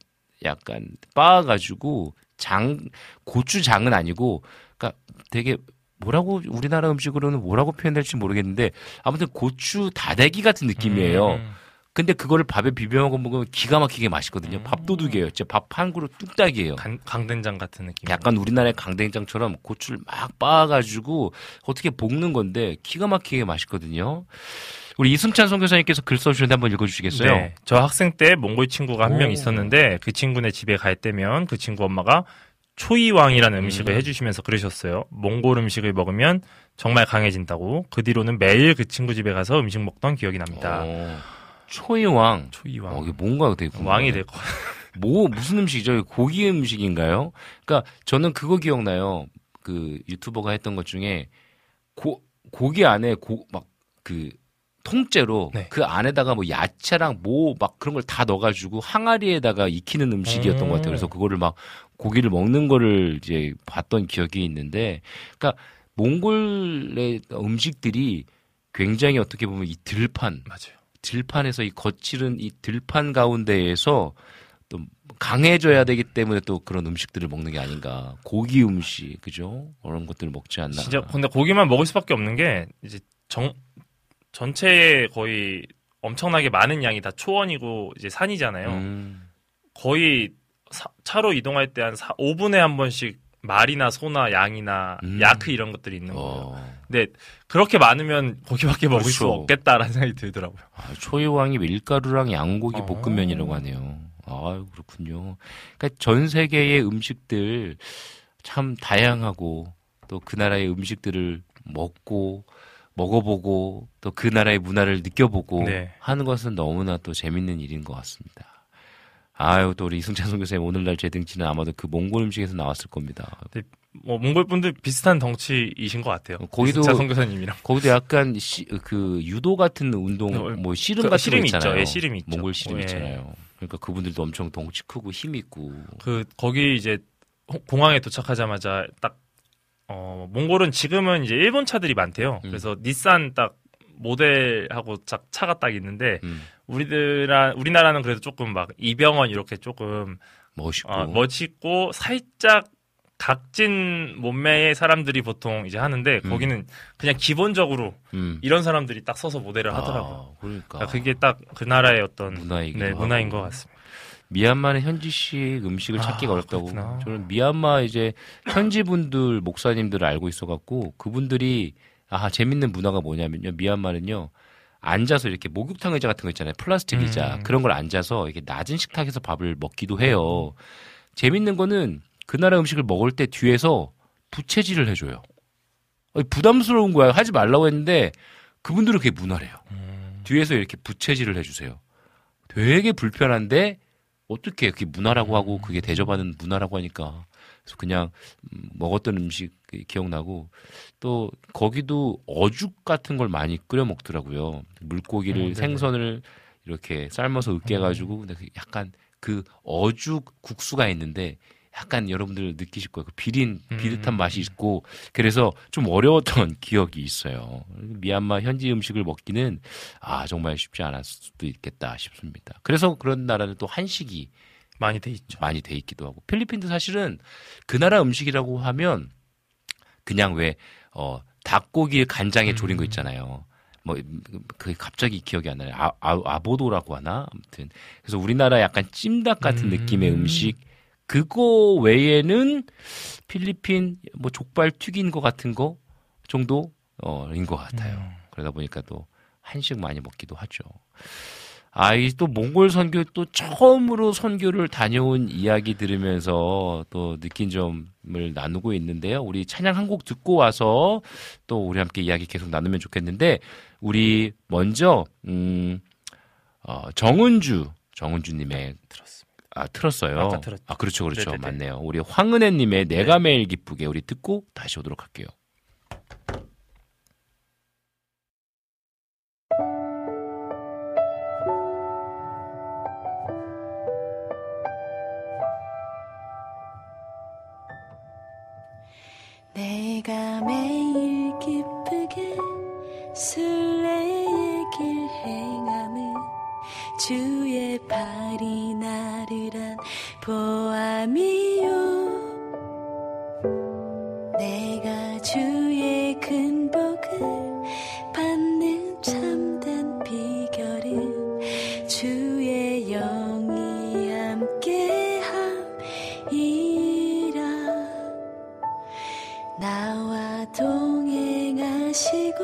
약간 빻아가지고 장 고추장은 아니고 그러니까 되게 뭐라고 우리나라 음식으로는 뭐라고 표현될지 모르겠는데 아무튼 고추 다대기 같은 느낌이에요. 음. 근데 그거를 밥에 비벼 먹으면 기가 막히게 맛있거든요. 밥도둑이에요. 진짜 밥 한 그릇 뚝딱이에요. 간- 강된장 같은 느낌. 약간 우리나라의 강된장처럼 고추를 막 빻아가지고 어떻게 볶는 건데 기가 막히게 맛있거든요. 우리 이승찬 선교사님께서 글 써주셨는데 한번 읽어주시겠어요? 네. 저 학생 때 몽골 친구가 한명 오. 있었는데 그 친구네 집에 갈 때면 그 친구 엄마가 초이왕이라는 음식을 음. 해주시면서 그러셨어요. 몽골 음식을 먹으면 정말 강해진다고. 그 뒤로는 매일 그 친구 집에 가서 음식 먹던 기억이 납니다. 어, 초이왕. 초이왕. 어, 이게 뭔가 되게. 왕이 될 거. 뭐 무슨 음식이죠? 고기 음식인가요? 그러니까 저는 그거 기억나요. 그 유튜버가 했던 것 중에 고 고기 안에 고 막 그 통째로 네. 그 안에다가 뭐 야채랑 뭐 막 그런 걸 다 넣어가지고 항아리에다가 익히는 음식이었던 음. 것 같아요. 그래서 그거를 막 고기를 먹는 거를 이제 봤던 기억이 있는데, 그러니까 몽골의 음식들이 굉장히 어떻게 보면 이 들판 맞아요. 들판에서 이 거칠은 이 들판 가운데에서 또 강해져야 되기 때문에 또 그런 음식들을 먹는 게 아닌가. 고기 음식, 그죠? 그런 것들을 먹지 않나. 진짜 근데 고기만 먹을 수밖에 없는 게 이제 정 전체의 거의 엄청나게 많은 양이 다 초원이고 이제 산이잖아요. 음. 거의 사- 차로 이동할 때 한 5분에 한 번씩 말이나 소나 양이나 음. 야크 이런 것들이 있는 거예요. 어. 근데 그렇게 많으면 거기밖에 먹을 수 그렇죠. 없겠다라는 생각이 들더라고요. 아, 초이왕이 밀가루랑 양고기 어. 볶음면이라고 하네요. 아 그렇군요. 그러니까 전 세계의 음식들 참 다양하고 또 그 나라의 음식들을 먹고 먹어보고 또 그 나라의 문화를 느껴보고 네. 하는 것은 너무나 또 재밌는 일인 것 같습니다. 아유 또 우리 이승찬 선교사님 오늘날 제 등치는 아마도 그 몽골 음식에서 나왔을 겁니다. 뭐 몽골 분들 비슷한 덩치이신 것 같아요. 거기도 선교사님이랑. 거기도 약간 시, 그 유도 같은 운동 어, 뭐 씨름 그 같은 씨름 거 있죠. 있잖아요. 예, 씨름 있죠. 몽골 씨름 예. 있잖아요. 그러니까 그분들도 엄청 덩치 크고 힘 있고 그 거기 이제 홍- 공항에 도착하자마자 딱 어, 몽골은 지금은 이제 일본 차들이 많대요. 음. 그래서 닛산 딱 모델하고 딱 차가 딱 있는데 음. 우리들아 우리나라는 그래도 조금 막 이병헌 이렇게 조금 멋있고 어, 멋있고 살짝 각진 몸매의 사람들이 보통 이제 하는데 음. 거기는 그냥 기본적으로 음. 이런 사람들이 딱 서서 모델을 하더라고요. 아, 그러니까 그게 딱 그 나라의 어떤 문화이기도 네. 문화인 것 같습니다. 미얀마는 현지식 음식을 아, 찾기가 어렵다고. 그렇구나. 저는 미얀마 이제 현지 분들 목사님들을 알고 있어갖고 그분들이 아 재밌는 문화가 뭐냐면요. 미얀마는요. 앉아서 이렇게 목욕탕 의자 같은 거 있잖아요. 플라스틱 의자 음. 그런 걸 앉아서 이렇게 낮은 식탁에서 밥을 먹기도 해요. 재밌는 거는 그 나라 음식을 먹을 때 뒤에서 부채질을 해줘요. 부담스러운 거야. 하지 말라고 했는데 그분들은 그게 문화래요. 음. 뒤에서 이렇게 부채질을 해주세요. 되게 불편한데 어떻게 그게 문화라고 하고 그게 대접하는 문화라고 하니까 그래서 그냥 음, 먹었던 음식 기억나고 또 거기도 어죽 같은 걸 많이 끓여 먹더라고요. 물고기를 어, 네네. 생선을 이렇게 삶아서 으깨 가지고 근데 그 약간 그 어죽 국수가 있는데 약간 여러분들 느끼실 거예요. 그 비린 비릿한 음. 맛이 있고 그래서 좀 어려웠던 기억이 있어요. 미얀마 현지 음식을 먹기는 아 정말 쉽지 않았을 수도 있겠다 싶습니다. 그래서 그런 나라는 또 한식이 많이 돼 있죠. 많이 돼 있기도 하고 필리핀도 사실은 그 나라 음식이라고 하면 그냥 왜 어, 닭고기 간장에 졸인 거 있잖아요. 뭐 그 갑자기 기억이 안 나요. 아, 아, 아보도라고 하나 아무튼 그래서 우리나라 약간 찜닭 같은 느낌의 음식 그거 외에는 필리핀 뭐 족발 튀긴 거 같은 거 정도 어인 것 같아요. 그러다 보니까 또 한식 많이 먹기도 하죠. 아이 또 몽골 선교 또 처음으로 선교를 다녀온 이야기 들으면서 또 느낀 점을 나누고 있는데요. 우리 찬양 한 곡 듣고 와서 또 우리 함께 이야기 계속 나누면 좋겠는데 우리 먼저 음 어, 정은주 정은주님의 들었습니다. 아 틀었어요. 아까 들었죠. 아 그렇죠 그렇죠 네네네. 맞네요. 우리 황은혜 님의 내가 매일 기쁘게 우리 듣고 다시 오도록 할게요. 내가 매일 기쁘게 순례의 길 행함은 주의 발이 보암이요. 내가 주의 큰 복을 받는 참된 비결은 주의 영이 함께함이라. 나와 동행하시고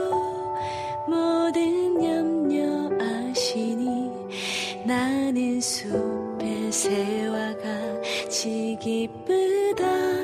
모든 염려 아시니 나는 숲의 새와 기쁘다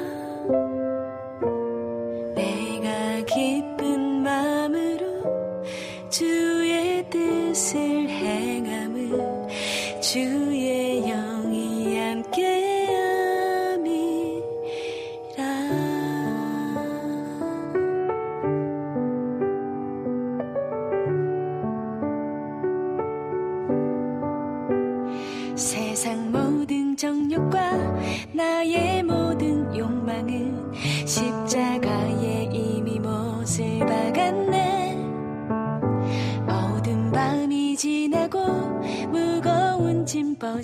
무거운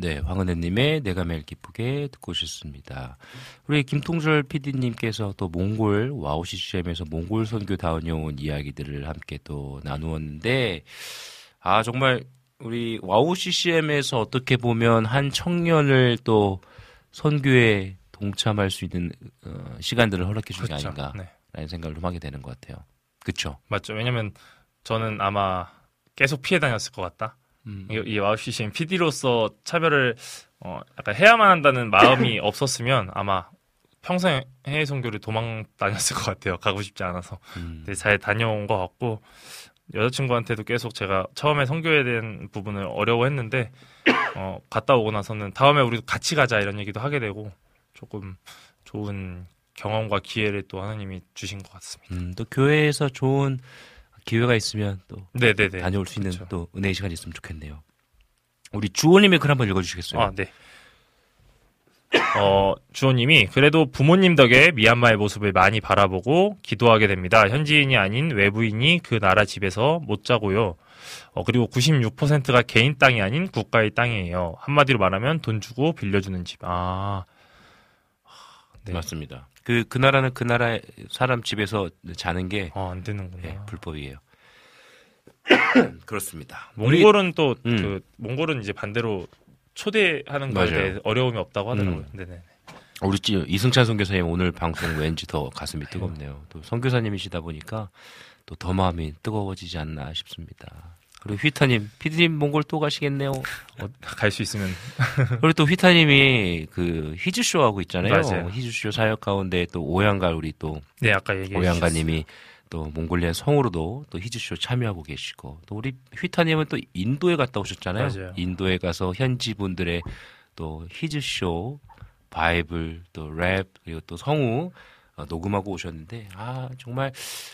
네, 황은혜님의 내가 매일 기쁘게 듣고 오셨습니다. 우리 김통절 PD님께서 또 몽골 와우 CCM에서 몽골 선교 다녀온 이야기들을 함께 또 나누었는데, 아, 정말 우리 와우 CCM에서 어떻게 보면 한 청년을 또 선교에 동참할 수 있는 어, 시간들을 허락해 준게 그렇죠. 아닌가라는 네. 생각을 좀 하게 되는 것 같아요. 그렇죠. 맞죠. 왜냐면 저는 아마 계속 피해 다녔을 것 같다. 음. 이, 이 와우 CCM PD로서 차별을 어, 약간 해야만 한다는 마음이 없었으면 아마 평생 해외 선교를 도망 다녔을 것 같아요. 가고 싶지 않아서. 음. 근데 잘 다녀온 것 같고 여자친구한테도 계속 제가 처음에 선교에 대한 부분을 어려워했는데 어, 갔다 오고 나서는 다음에 우리도 같이 가자 이런 얘기도 하게 되고 조금 좋은 경험과 기회를 또 하나님이 주신 것 같습니다. 음, 또 교회에서 좋은 기회가 있으면 또 네네네. 다녀올 수 있는 그렇죠. 또 은혜의 시간이 있으면 좋겠네요. 우리 주호님의 글 한번 읽어주시겠어요? 아, 네. 어, 주호님이 그래도 부모님 덕에 미얀마의 모습을 많이 바라보고 기도하게 됩니다. 현지인이 아닌 외부인이 그 나라 집에서 못 자고요. 어, 그리고 96%가 개인 땅이 아닌 국가의 땅이에요. 한마디로 말하면 돈 주고 빌려주는 집. 아, 네. 맞습니다. 그, 그 나라는 그 나라 사람 집에서 자는 게 어, 안 되는구나. 네, 불법이에요. 그렇습니다. 몽골은 또그 음. 몽골은 이제 반대로 초대하는 거에. 대해 어려움이 없다고 하더라고요. 음. 네네. 우리 찌- 이승찬 선교사님 오늘 방송 왠지 더 가슴이 뜨겁네요. 또 선교사님이시다 보니까 또 더 마음이 뜨거워지지 않나 싶습니다. 그리고 휘타님, 피디님 몽골 또 가시겠네요. 어, 갈 수 있으면. 그리고 또 휘타님이 그 히즈쇼 하고 있잖아요. 맞아요. 히즈쇼 사역 가운데 또 오양가 우리 또 네, 아까 오양가님이 또 Mongolian 성우로도 또 히즈쇼 참여하고 계시고 또 우리 휘타님은 또 인도에 갔다 오셨잖아요. 맞아요. 인도에 가서 현지 분들의 또 히즈쇼, 바이블, 또 랩 그리고 또 성우 어, 녹음하고 오셨는데 아 정말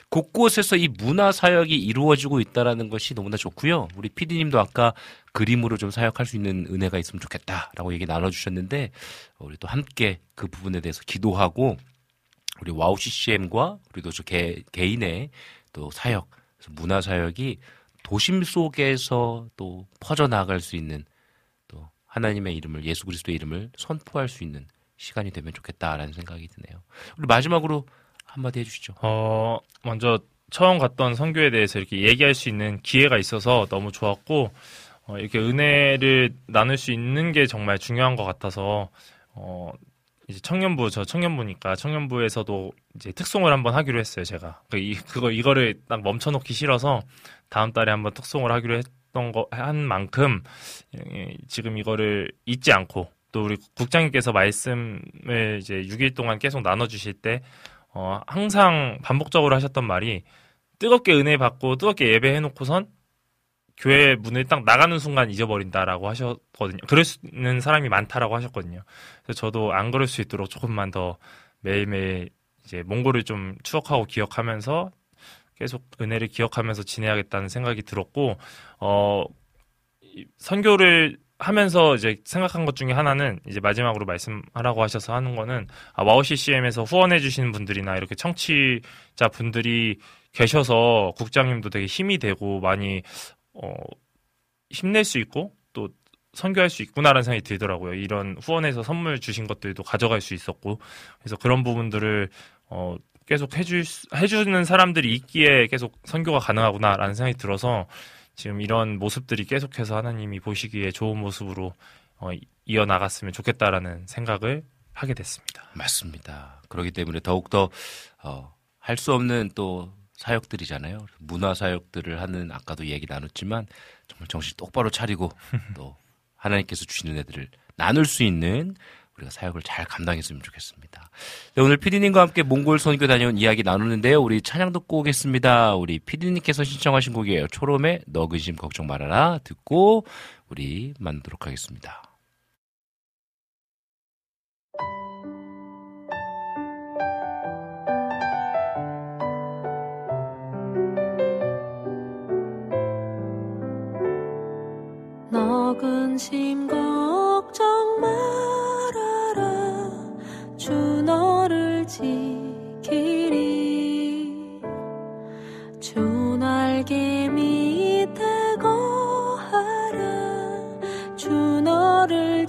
곳곳에서 이 문화 사역이 이루어지고 있다라는 것이 너무나 좋고요. 우리 PD님도 아까 그림으로 좀 사역할 수 있는 은혜가 있으면 좋겠다라고 얘기 나눠주셨는데 어, 우리 또 함께 그 부분에 대해서 기도하고 우리 와우 CCM과 그리고 저 개, 개인의 또 사역, 문화 사역이 도심 속에서 또 퍼져 나갈 수 있는 또 하나님의 이름을 예수 그리스도의 이름을 선포할 수 있는 시간이 되면 좋겠다라는 생각이 드네요. 우리 마지막으로 한마디 해주시죠. 어, 먼저 처음 갔던 선교에 대해서 이렇게 얘기할 수 있는 기회가 있어서 너무 좋았고, 어, 이렇게 은혜를 나눌 수 있는 게 정말 중요한 것 같아서, 어, 이제 청년부, 저 청년부니까 청년부에서도 이제 특송을 한번 하기로 했어요, 제가. 그 이, 그거, 이거를 딱 멈춰놓기 싫어서 다음 달에 한번 특송을 하기로 했던 거, 한 만큼, 예, 지금 이거를 잊지 않고, 또 우리 국장님께서 말씀을 이제 6일 동안 계속 나눠주실 때, 어, 항상 반복적으로 하셨던 말이 뜨겁게 은혜 받고 뜨겁게 예배해놓고선 교회 문을 딱 나가는 순간 잊어버린다라고 하셨거든요. 그러는 사람이 많다라고 하셨거든요. 그래서 저도 안 그럴 수 있도록 조금만 더 매일매일 이제 몽골을 좀 추억하고 기억하면서 계속 은혜를 기억하면서 지내야겠다는 생각이 들었고, 어, 이 선교를 하면서 이제 생각한 것 중에 하나는 이제 마지막으로 말씀하라고 하셔서 하는 거는 아, 와우 CCM에서 후원해 주시는 분들이나 이렇게 청취자 분들이 계셔서 국장님도 되게 힘이 되고 많이 어, 힘낼 수 있고 또 선교할 수 있구나라는 생각이 들더라고요. 이런 후원해서 선물 주신 것들도 가져갈 수 있었고 그래서 그런 부분들을 어, 계속 해줄 수- 해주는 사람들이 있기에 계속 선교가 가능하구나라는 생각이 들어서 지금 이런 모습들이 계속해서 하나님이 보시기에 좋은 모습으로 어, 이어 나갔으면 좋겠다라는 생각을 하게 됐습니다. 맞습니다. 그렇기 때문에 더욱더 어, 할 수 없는 또 사역들이잖아요. 문화 사역들을 하는 아까도 얘기 나눴지만 정말 정신 똑바로 차리고 또 하나님께서 주시는 애들을 나눌 수 있는 우리가 사역을 잘 감당했으면 좋겠습니다. 네, 오늘 피디님과 함께 몽골 선교 다녀온 이야기 나누는데요. 우리 찬양 듣고 오겠습니다. 우리 피디님께서 신청하신 곡이에요. 초롬의 너 근심 걱정 말아라 듣고 우리 만나도록 하겠습니다. 너 근심 걱정 지키리. 주 날개 밑에 거하라. 주 너를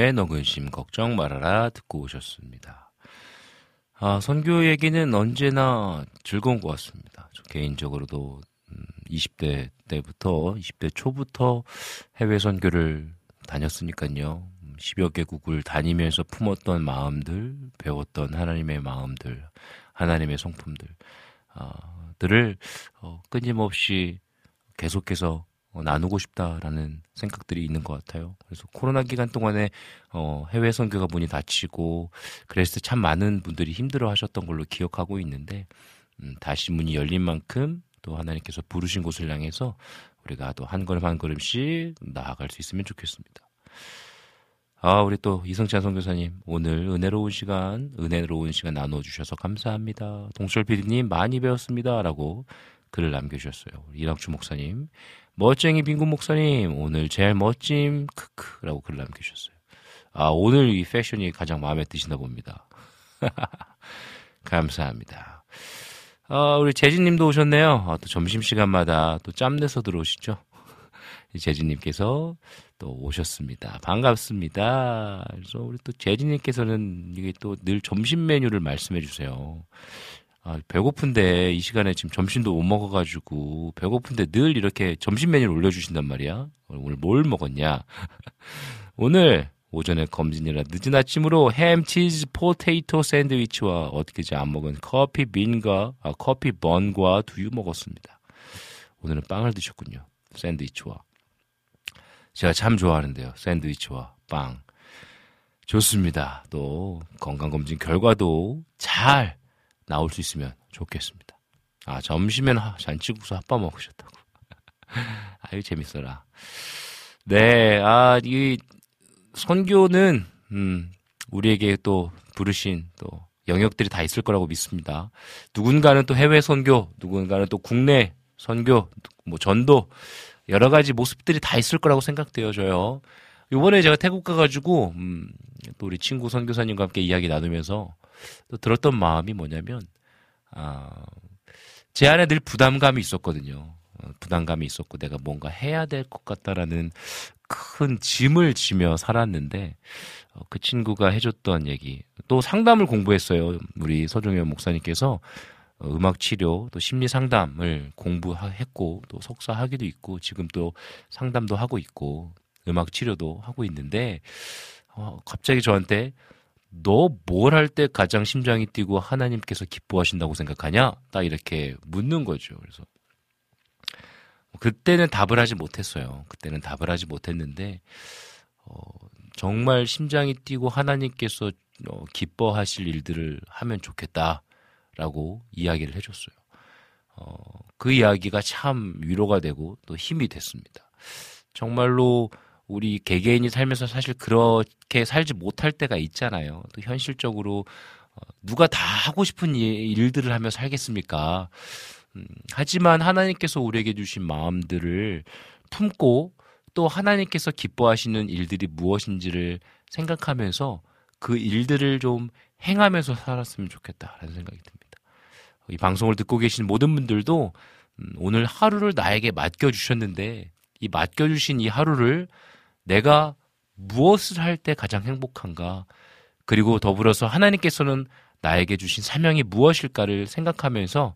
졸음의 너 근심 걱정 말아라 듣고 오셨습니다. 아, 선교 얘기는 언제나 즐거운 것 같습니다. 저 개인적으로도 20대 음, 때부터 20대 초부터 해외 선교를 다녔으니까요. 10여 개국을 다니면서 품었던 마음들, 배웠던 하나님의 마음들, 하나님의 성품들, 아, 들을 어, 끊임없이 계속해서 어, 나누고 싶다라는 생각들이 있는 것 같아요. 그래서 코로나 기간 동안에 어, 해외 선교가 문이 닫히고 그랬을 때 참 많은 분들이 힘들어 하셨던 걸로 기억하고 있는데 음, 다시 문이 열린 만큼 또 하나님께서 부르신 곳을 향해서 우리가 또 한 걸음 한 걸음씩 나아갈 수 있으면 좋겠습니다. 아, 우리 또 이성찬 선교사님 오늘 은혜로운 시간, 은혜로운 시간 나눠주셔서 감사합니다. 동철 PD님 많이 배웠습니다라고 글을 남겨주셨어요. 이낙주 목사님 멋쟁이 빈군 목사님, 오늘 제일 멋짐, 크크라고 글 남기셨어요. 아, 오늘 이 패션이 가장 마음에 드시나 봅니다. 감사합니다. 아, 우리 재진님도 오셨네요. 아, 또 점심 시간마다 또 짬내서 들어오시죠. 재진님께서 또 오셨습니다. 반갑습니다. 그래서 우리 또 재진님께서는 이게 또 늘 점심 메뉴를 말씀해 주세요. 아, 배고픈데 이 시간에 지금 점심도 못 먹어가지고 배고픈데 늘 이렇게 점심 메뉴를 올려주신단 말이야. 오늘 뭘 먹었냐? 오늘 오전에 검진이라 늦은 아침으로 햄, 치즈, 포테이토 샌드위치와 어떻게 이제 안 먹은 커피 빈과 아, 커피 번과 두유 먹었습니다. 오늘은 빵을 드셨군요. 샌드위치와. 제가 참 좋아하는데요. 샌드위치와 빵. 좋습니다. 또 건강검진 결과도 잘 나올 수 있으면 좋겠습니다. 아, 점심에는 잔치국수 핫바 먹으셨다고. 아유, 재밌어라. 네, 아, 이 선교는, 음, 우리에게 또 부르신 또 영역들이 다 있을 거라고 믿습니다. 누군가는 또 해외 선교, 누군가는 또 국내 선교, 뭐 전도, 여러 가지 모습들이 다 있을 거라고 생각되어져요. 요번에 제가 태국 가가지고, 음, 또 우리 친구 선교사님과 함께 이야기 나누면서 또 들었던 마음이 뭐냐면, 아, 제 안에 늘 부담감이 있었거든요. 어, 부담감이 있었고 내가 뭔가 해야 될 것 같다라는 큰 짐을 지며 살았는데 어, 그 친구가 해줬던 얘기 또 상담을 공부했어요. 우리 서종현 목사님께서 어, 음악 치료 또 심리 상담을 공부했고 또 석사 학위도 있고 지금 또 상담도 하고 있고 음악 치료도 하고 있는데 어, 갑자기 저한테 너 뭘 할 때 가장 심장이 뛰고 하나님께서 기뻐하신다고 생각하냐? 딱 이렇게 묻는 거죠. 그래서 그때는 답을 하지 못했어요. 그때는 답을 하지 못했는데 어, 정말 심장이 뛰고 하나님께서 어, 기뻐하실 일들을 하면 좋겠다라고 이야기를 해줬어요. 어, 그 이야기가 참 위로가 되고 또 힘이 됐습니다. 정말로 우리 개개인이 살면서 사실 그렇게 살지 못할 때가 있잖아요. 또 현실적으로 어, 누가 다 하고 싶은 일들을 하며 살겠습니까? 음, 하지만 하나님께서 우리에게 주신 마음들을 품고 또 하나님께서 기뻐하시는 일들이 무엇인지를 생각하면서 그 일들을 좀 행하면서 살았으면 좋겠다라는 생각이 듭니다. 이 방송을 듣고 계신 모든 분들도 음, 오늘 하루를 나에게 맡겨주셨는데 이 맡겨주신 이 하루를 내가 무엇을 할 때 가장 행복한가 그리고 더불어서 하나님께서는 나에게 주신 사명이 무엇일까를 생각하면서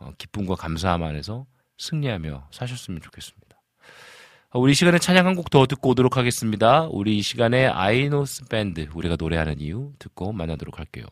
어, 기쁨과 감사함 안에서 승리하며 사셨으면 좋겠습니다. 어, 우리 시간에 찬양 한 곡 더 듣고 오도록 하겠습니다. 우리 시간에 아이노스 밴드 우리가 노래하는 이유 듣고 만나도록 할게요.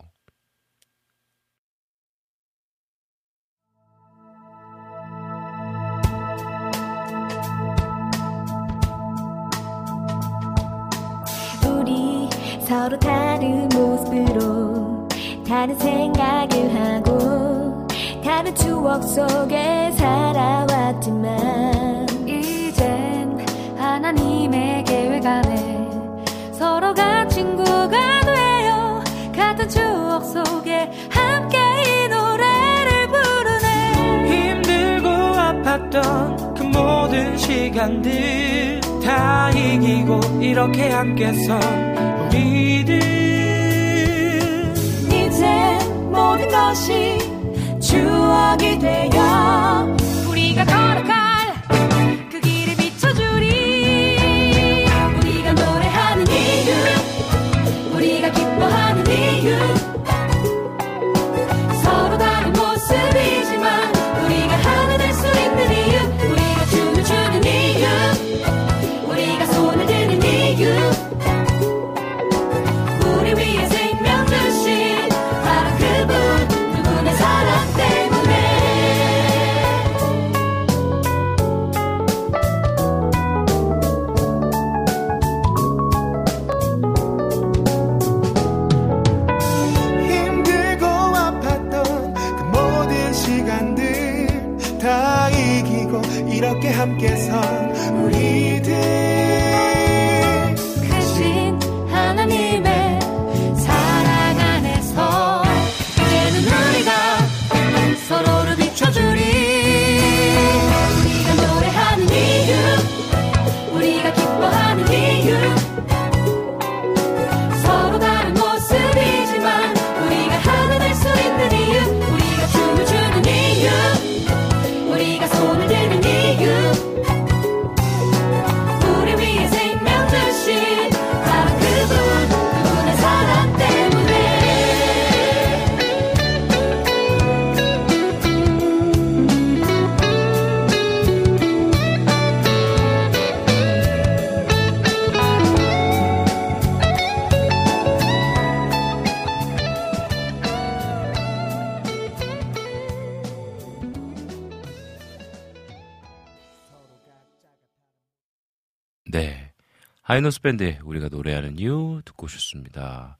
서로 다른 모습으로 다른 생각을 하고 다른 추억 속에 살아왔지만 이젠 하나님의 계획 안에 서로가 친구가 되어 같은 추억 속에 함께 이 노래를 부르네. 힘들고 아팠던 그 모든 시간들 다 이기고 이렇게 함께선 우리들. 이젠 모든 것이 추억이 되어 우리가 걸어갈 그 길을 비춰주리. 우리가 노래하는 이유 우리가 기뻐하는 이유 이렇게 하이노스 밴드 우리가 노래하는 이유 듣고 오셨습니다.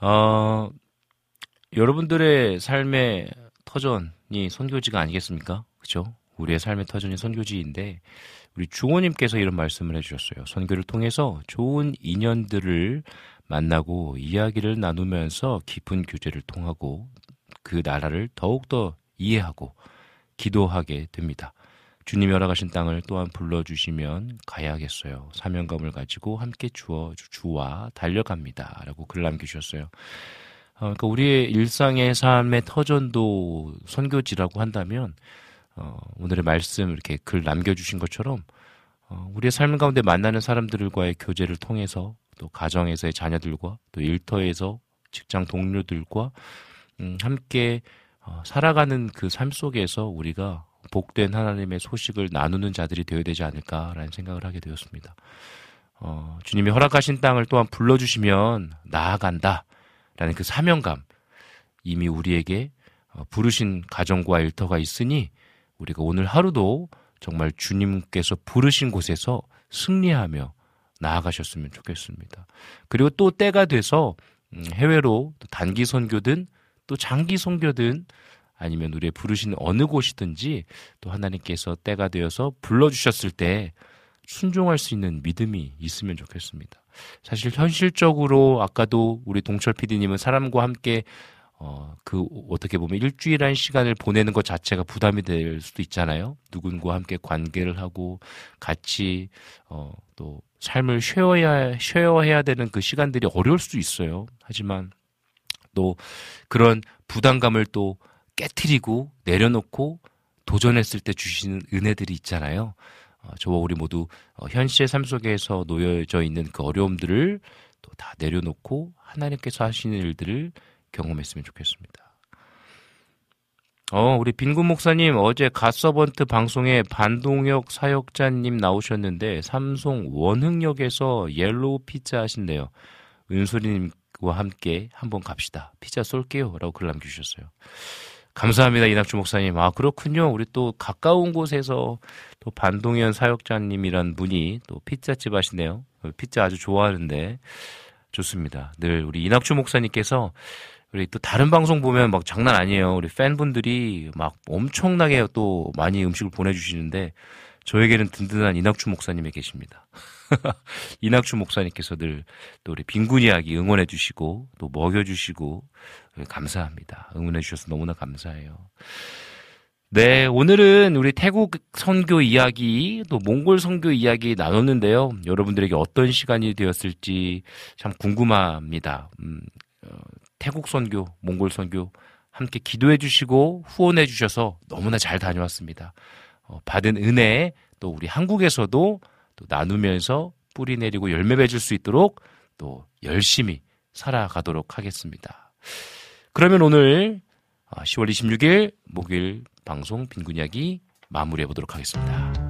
어, 여러분들의 삶의 터전이 선교지가 아니겠습니까? 그죠? 우리의 삶의 터전이 선교지인데 우리 주호님께서 이런 말씀을 해주셨어요. 선교를 통해서 좋은 인연들을 만나고 이야기를 나누면서 깊은 교제를 통하고 그 나라를 더욱더 이해하고 기도하게 됩니다. 주님이 허락하신 땅을 또한 불러주시면 가야겠어요. 사명감을 가지고 함께 주어, 주와 달려갑니다. 라고 글 남기셨어요. 어, 그러니까 우리의 일상의 삶의 터전도 선교지라고 한다면, 어, 오늘의 말씀 이렇게 글 남겨주신 것처럼, 어, 우리의 삶 가운데 만나는 사람들과의 교제를 통해서 또 가정에서의 자녀들과 또 일터에서 직장 동료들과 음, 함께 어, 살아가는 그 삶 속에서 우리가 복된 하나님의 소식을 나누는 자들이 되어야 되지 않을까라는 생각을 하게 되었습니다. 어, 주님이 허락하신 땅을 또한 불러주시면 나아간다. 라는 그 사명감. 이미 우리에게 어, 부르신 가정과 일터가 있으니 우리가 오늘 하루도 정말 주님께서 부르신 곳에서 승리하며 나아가셨으면 좋겠습니다. 그리고 또 때가 돼서 음, 해외로 단기 선교든 또 장기 선교든 아니면 우리의 부르신 어느 곳이든지 또 하나님께서 때가 되어서 불러주셨을 때 순종할 수 있는 믿음이 있으면 좋겠습니다. 사실 현실적으로 아까도 우리 동철 PD님은 사람과 함께 어, 그, 어떻게 보면 일주일한 시간을 보내는 것 자체가 부담이 될 수도 있잖아요. 누군가와 함께 관계를 하고 같이, 어, 또 삶을 쉐어해야, 쉐어해야 되는 그 시간들이 어려울 수도 있어요. 하지만 또 그런 부담감을 또 깨트리고 내려놓고 도전했을 때 주시는 은혜들이 있잖아요. 어, 저와 우리 모두 어, 현실의 삶 속에서 놓여져 있는 그 어려움들을 또 다 내려놓고 하나님께서 하시는 일들을 경험했으면 좋겠습니다. 어, 우리 빈군 목사님 어제 갓서번트 방송에 반동혁 사역자님 나오셨는데 삼성 원흥역에서 옐로우 피자 하신대요. 은솔이님과 함께 한번 갑시다. 피자 쏠게요. 라고 글 남겨주셨어요. 감사합니다. 이낙주 목사님. 아, 그렇군요. 우리 또 가까운 곳에서 또 반동현 사역자님이란 분이 또 피자집 하시네요. 피자 아주 좋아하는데 좋습니다. 늘 우리 이낙주 목사님께서 우리 또 다른 방송 보면 막 장난 아니에요. 우리 팬분들이 막 엄청나게 또 많이 음식을 보내주시는데 저에게는 든든한 이낙주 목사님이 계십니다. 이낙주 목사님께서 늘 또 우리 빈군 이야기 응원해 주시고 또 먹여 주시고 감사합니다. 응원해 주셔서 너무나 감사해요. 네, 오늘은 우리 태국 선교 이야기, 또 몽골 선교 이야기 나눴는데요. 여러분들에게 어떤 시간이 되었을지 참 궁금합니다. 음, 어, 태국 선교, 몽골 선교 함께 기도해 주시고 후원해 주셔서 너무나 잘 다녀왔습니다. 어, 받은 은혜 또 우리 한국에서도 또 나누면서 뿌리 내리고 열매 맺을 수 있도록 또 열심히 살아가도록 하겠습니다. 그러면 오늘 10월 26일 목요일 방송 이야기 마무리해 보도록 하겠습니다.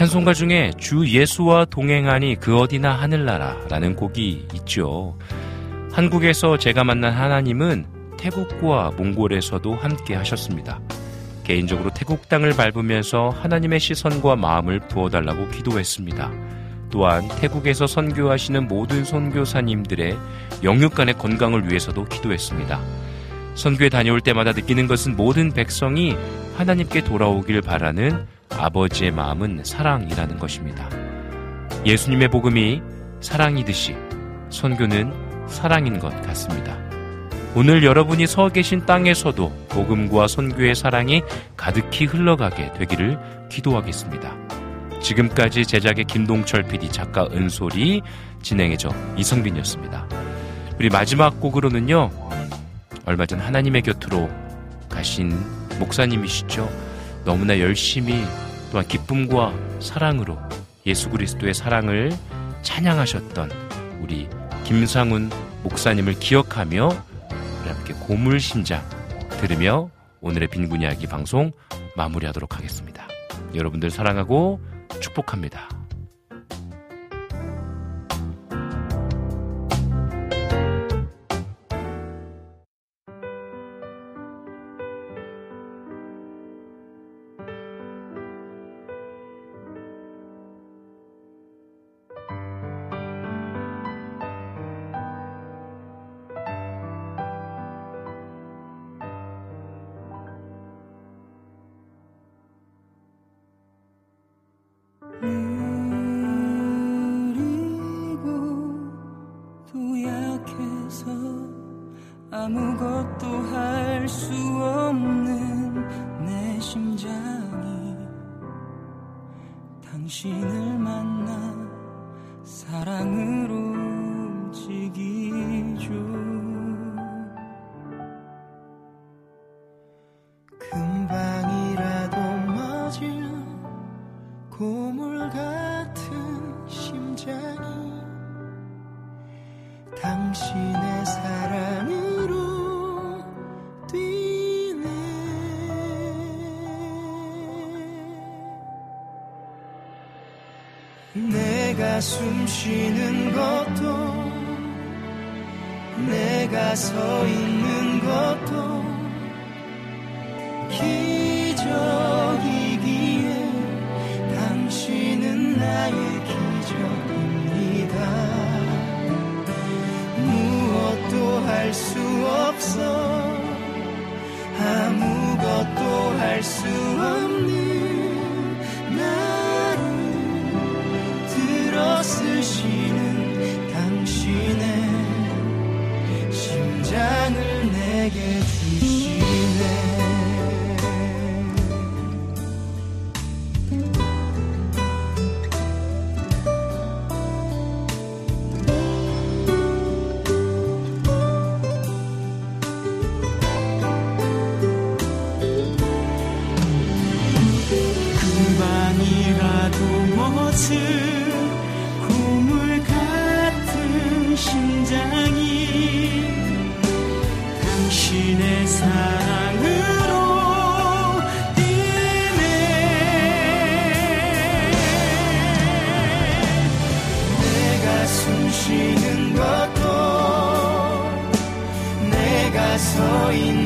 찬송가 중에 주 예수와 동행하니 그 어디나 하늘나라라는 곡이 있죠. 한국에서 제가 만난 하나님은 태국과 몽골에서도 함께 하셨습니다. 개인적으로 태국 땅을 밟으면서 하나님의 시선과 마음을 부어달라고 기도했습니다. 또한 태국에서 선교하시는 모든 선교사님들의 영육간의 건강을 위해서도 기도했습니다. 선교에 다녀올 때마다 느끼는 것은 모든 백성이 하나님께 돌아오길 바라는 아버지의 마음은 사랑이라는 것입니다. 예수님의 복음이 사랑이듯이 선교는 사랑인 것 같습니다. 오늘 여러분이 서 계신 땅에서도 복음과 선교의 사랑이 가득히 흘러가게 되기를 기도하겠습니다. 지금까지 제작의 김동철 PD 작가 은솔이 진행해줘 이성빈이었습니다. 우리 마지막 곡으로는요, 얼마 전 하나님의 곁으로 가신 목사님이시죠. 너무나 열심히 또한 기쁨과 사랑으로 예수 그리스도의 사랑을 찬양하셨던 우리 김상훈 목사님을 기억하며 우리 함께 고물심장 들으며 오늘의 빈군 이야기 방송 마무리하도록 하겠습니다. 여러분들 사랑하고 축복합니다.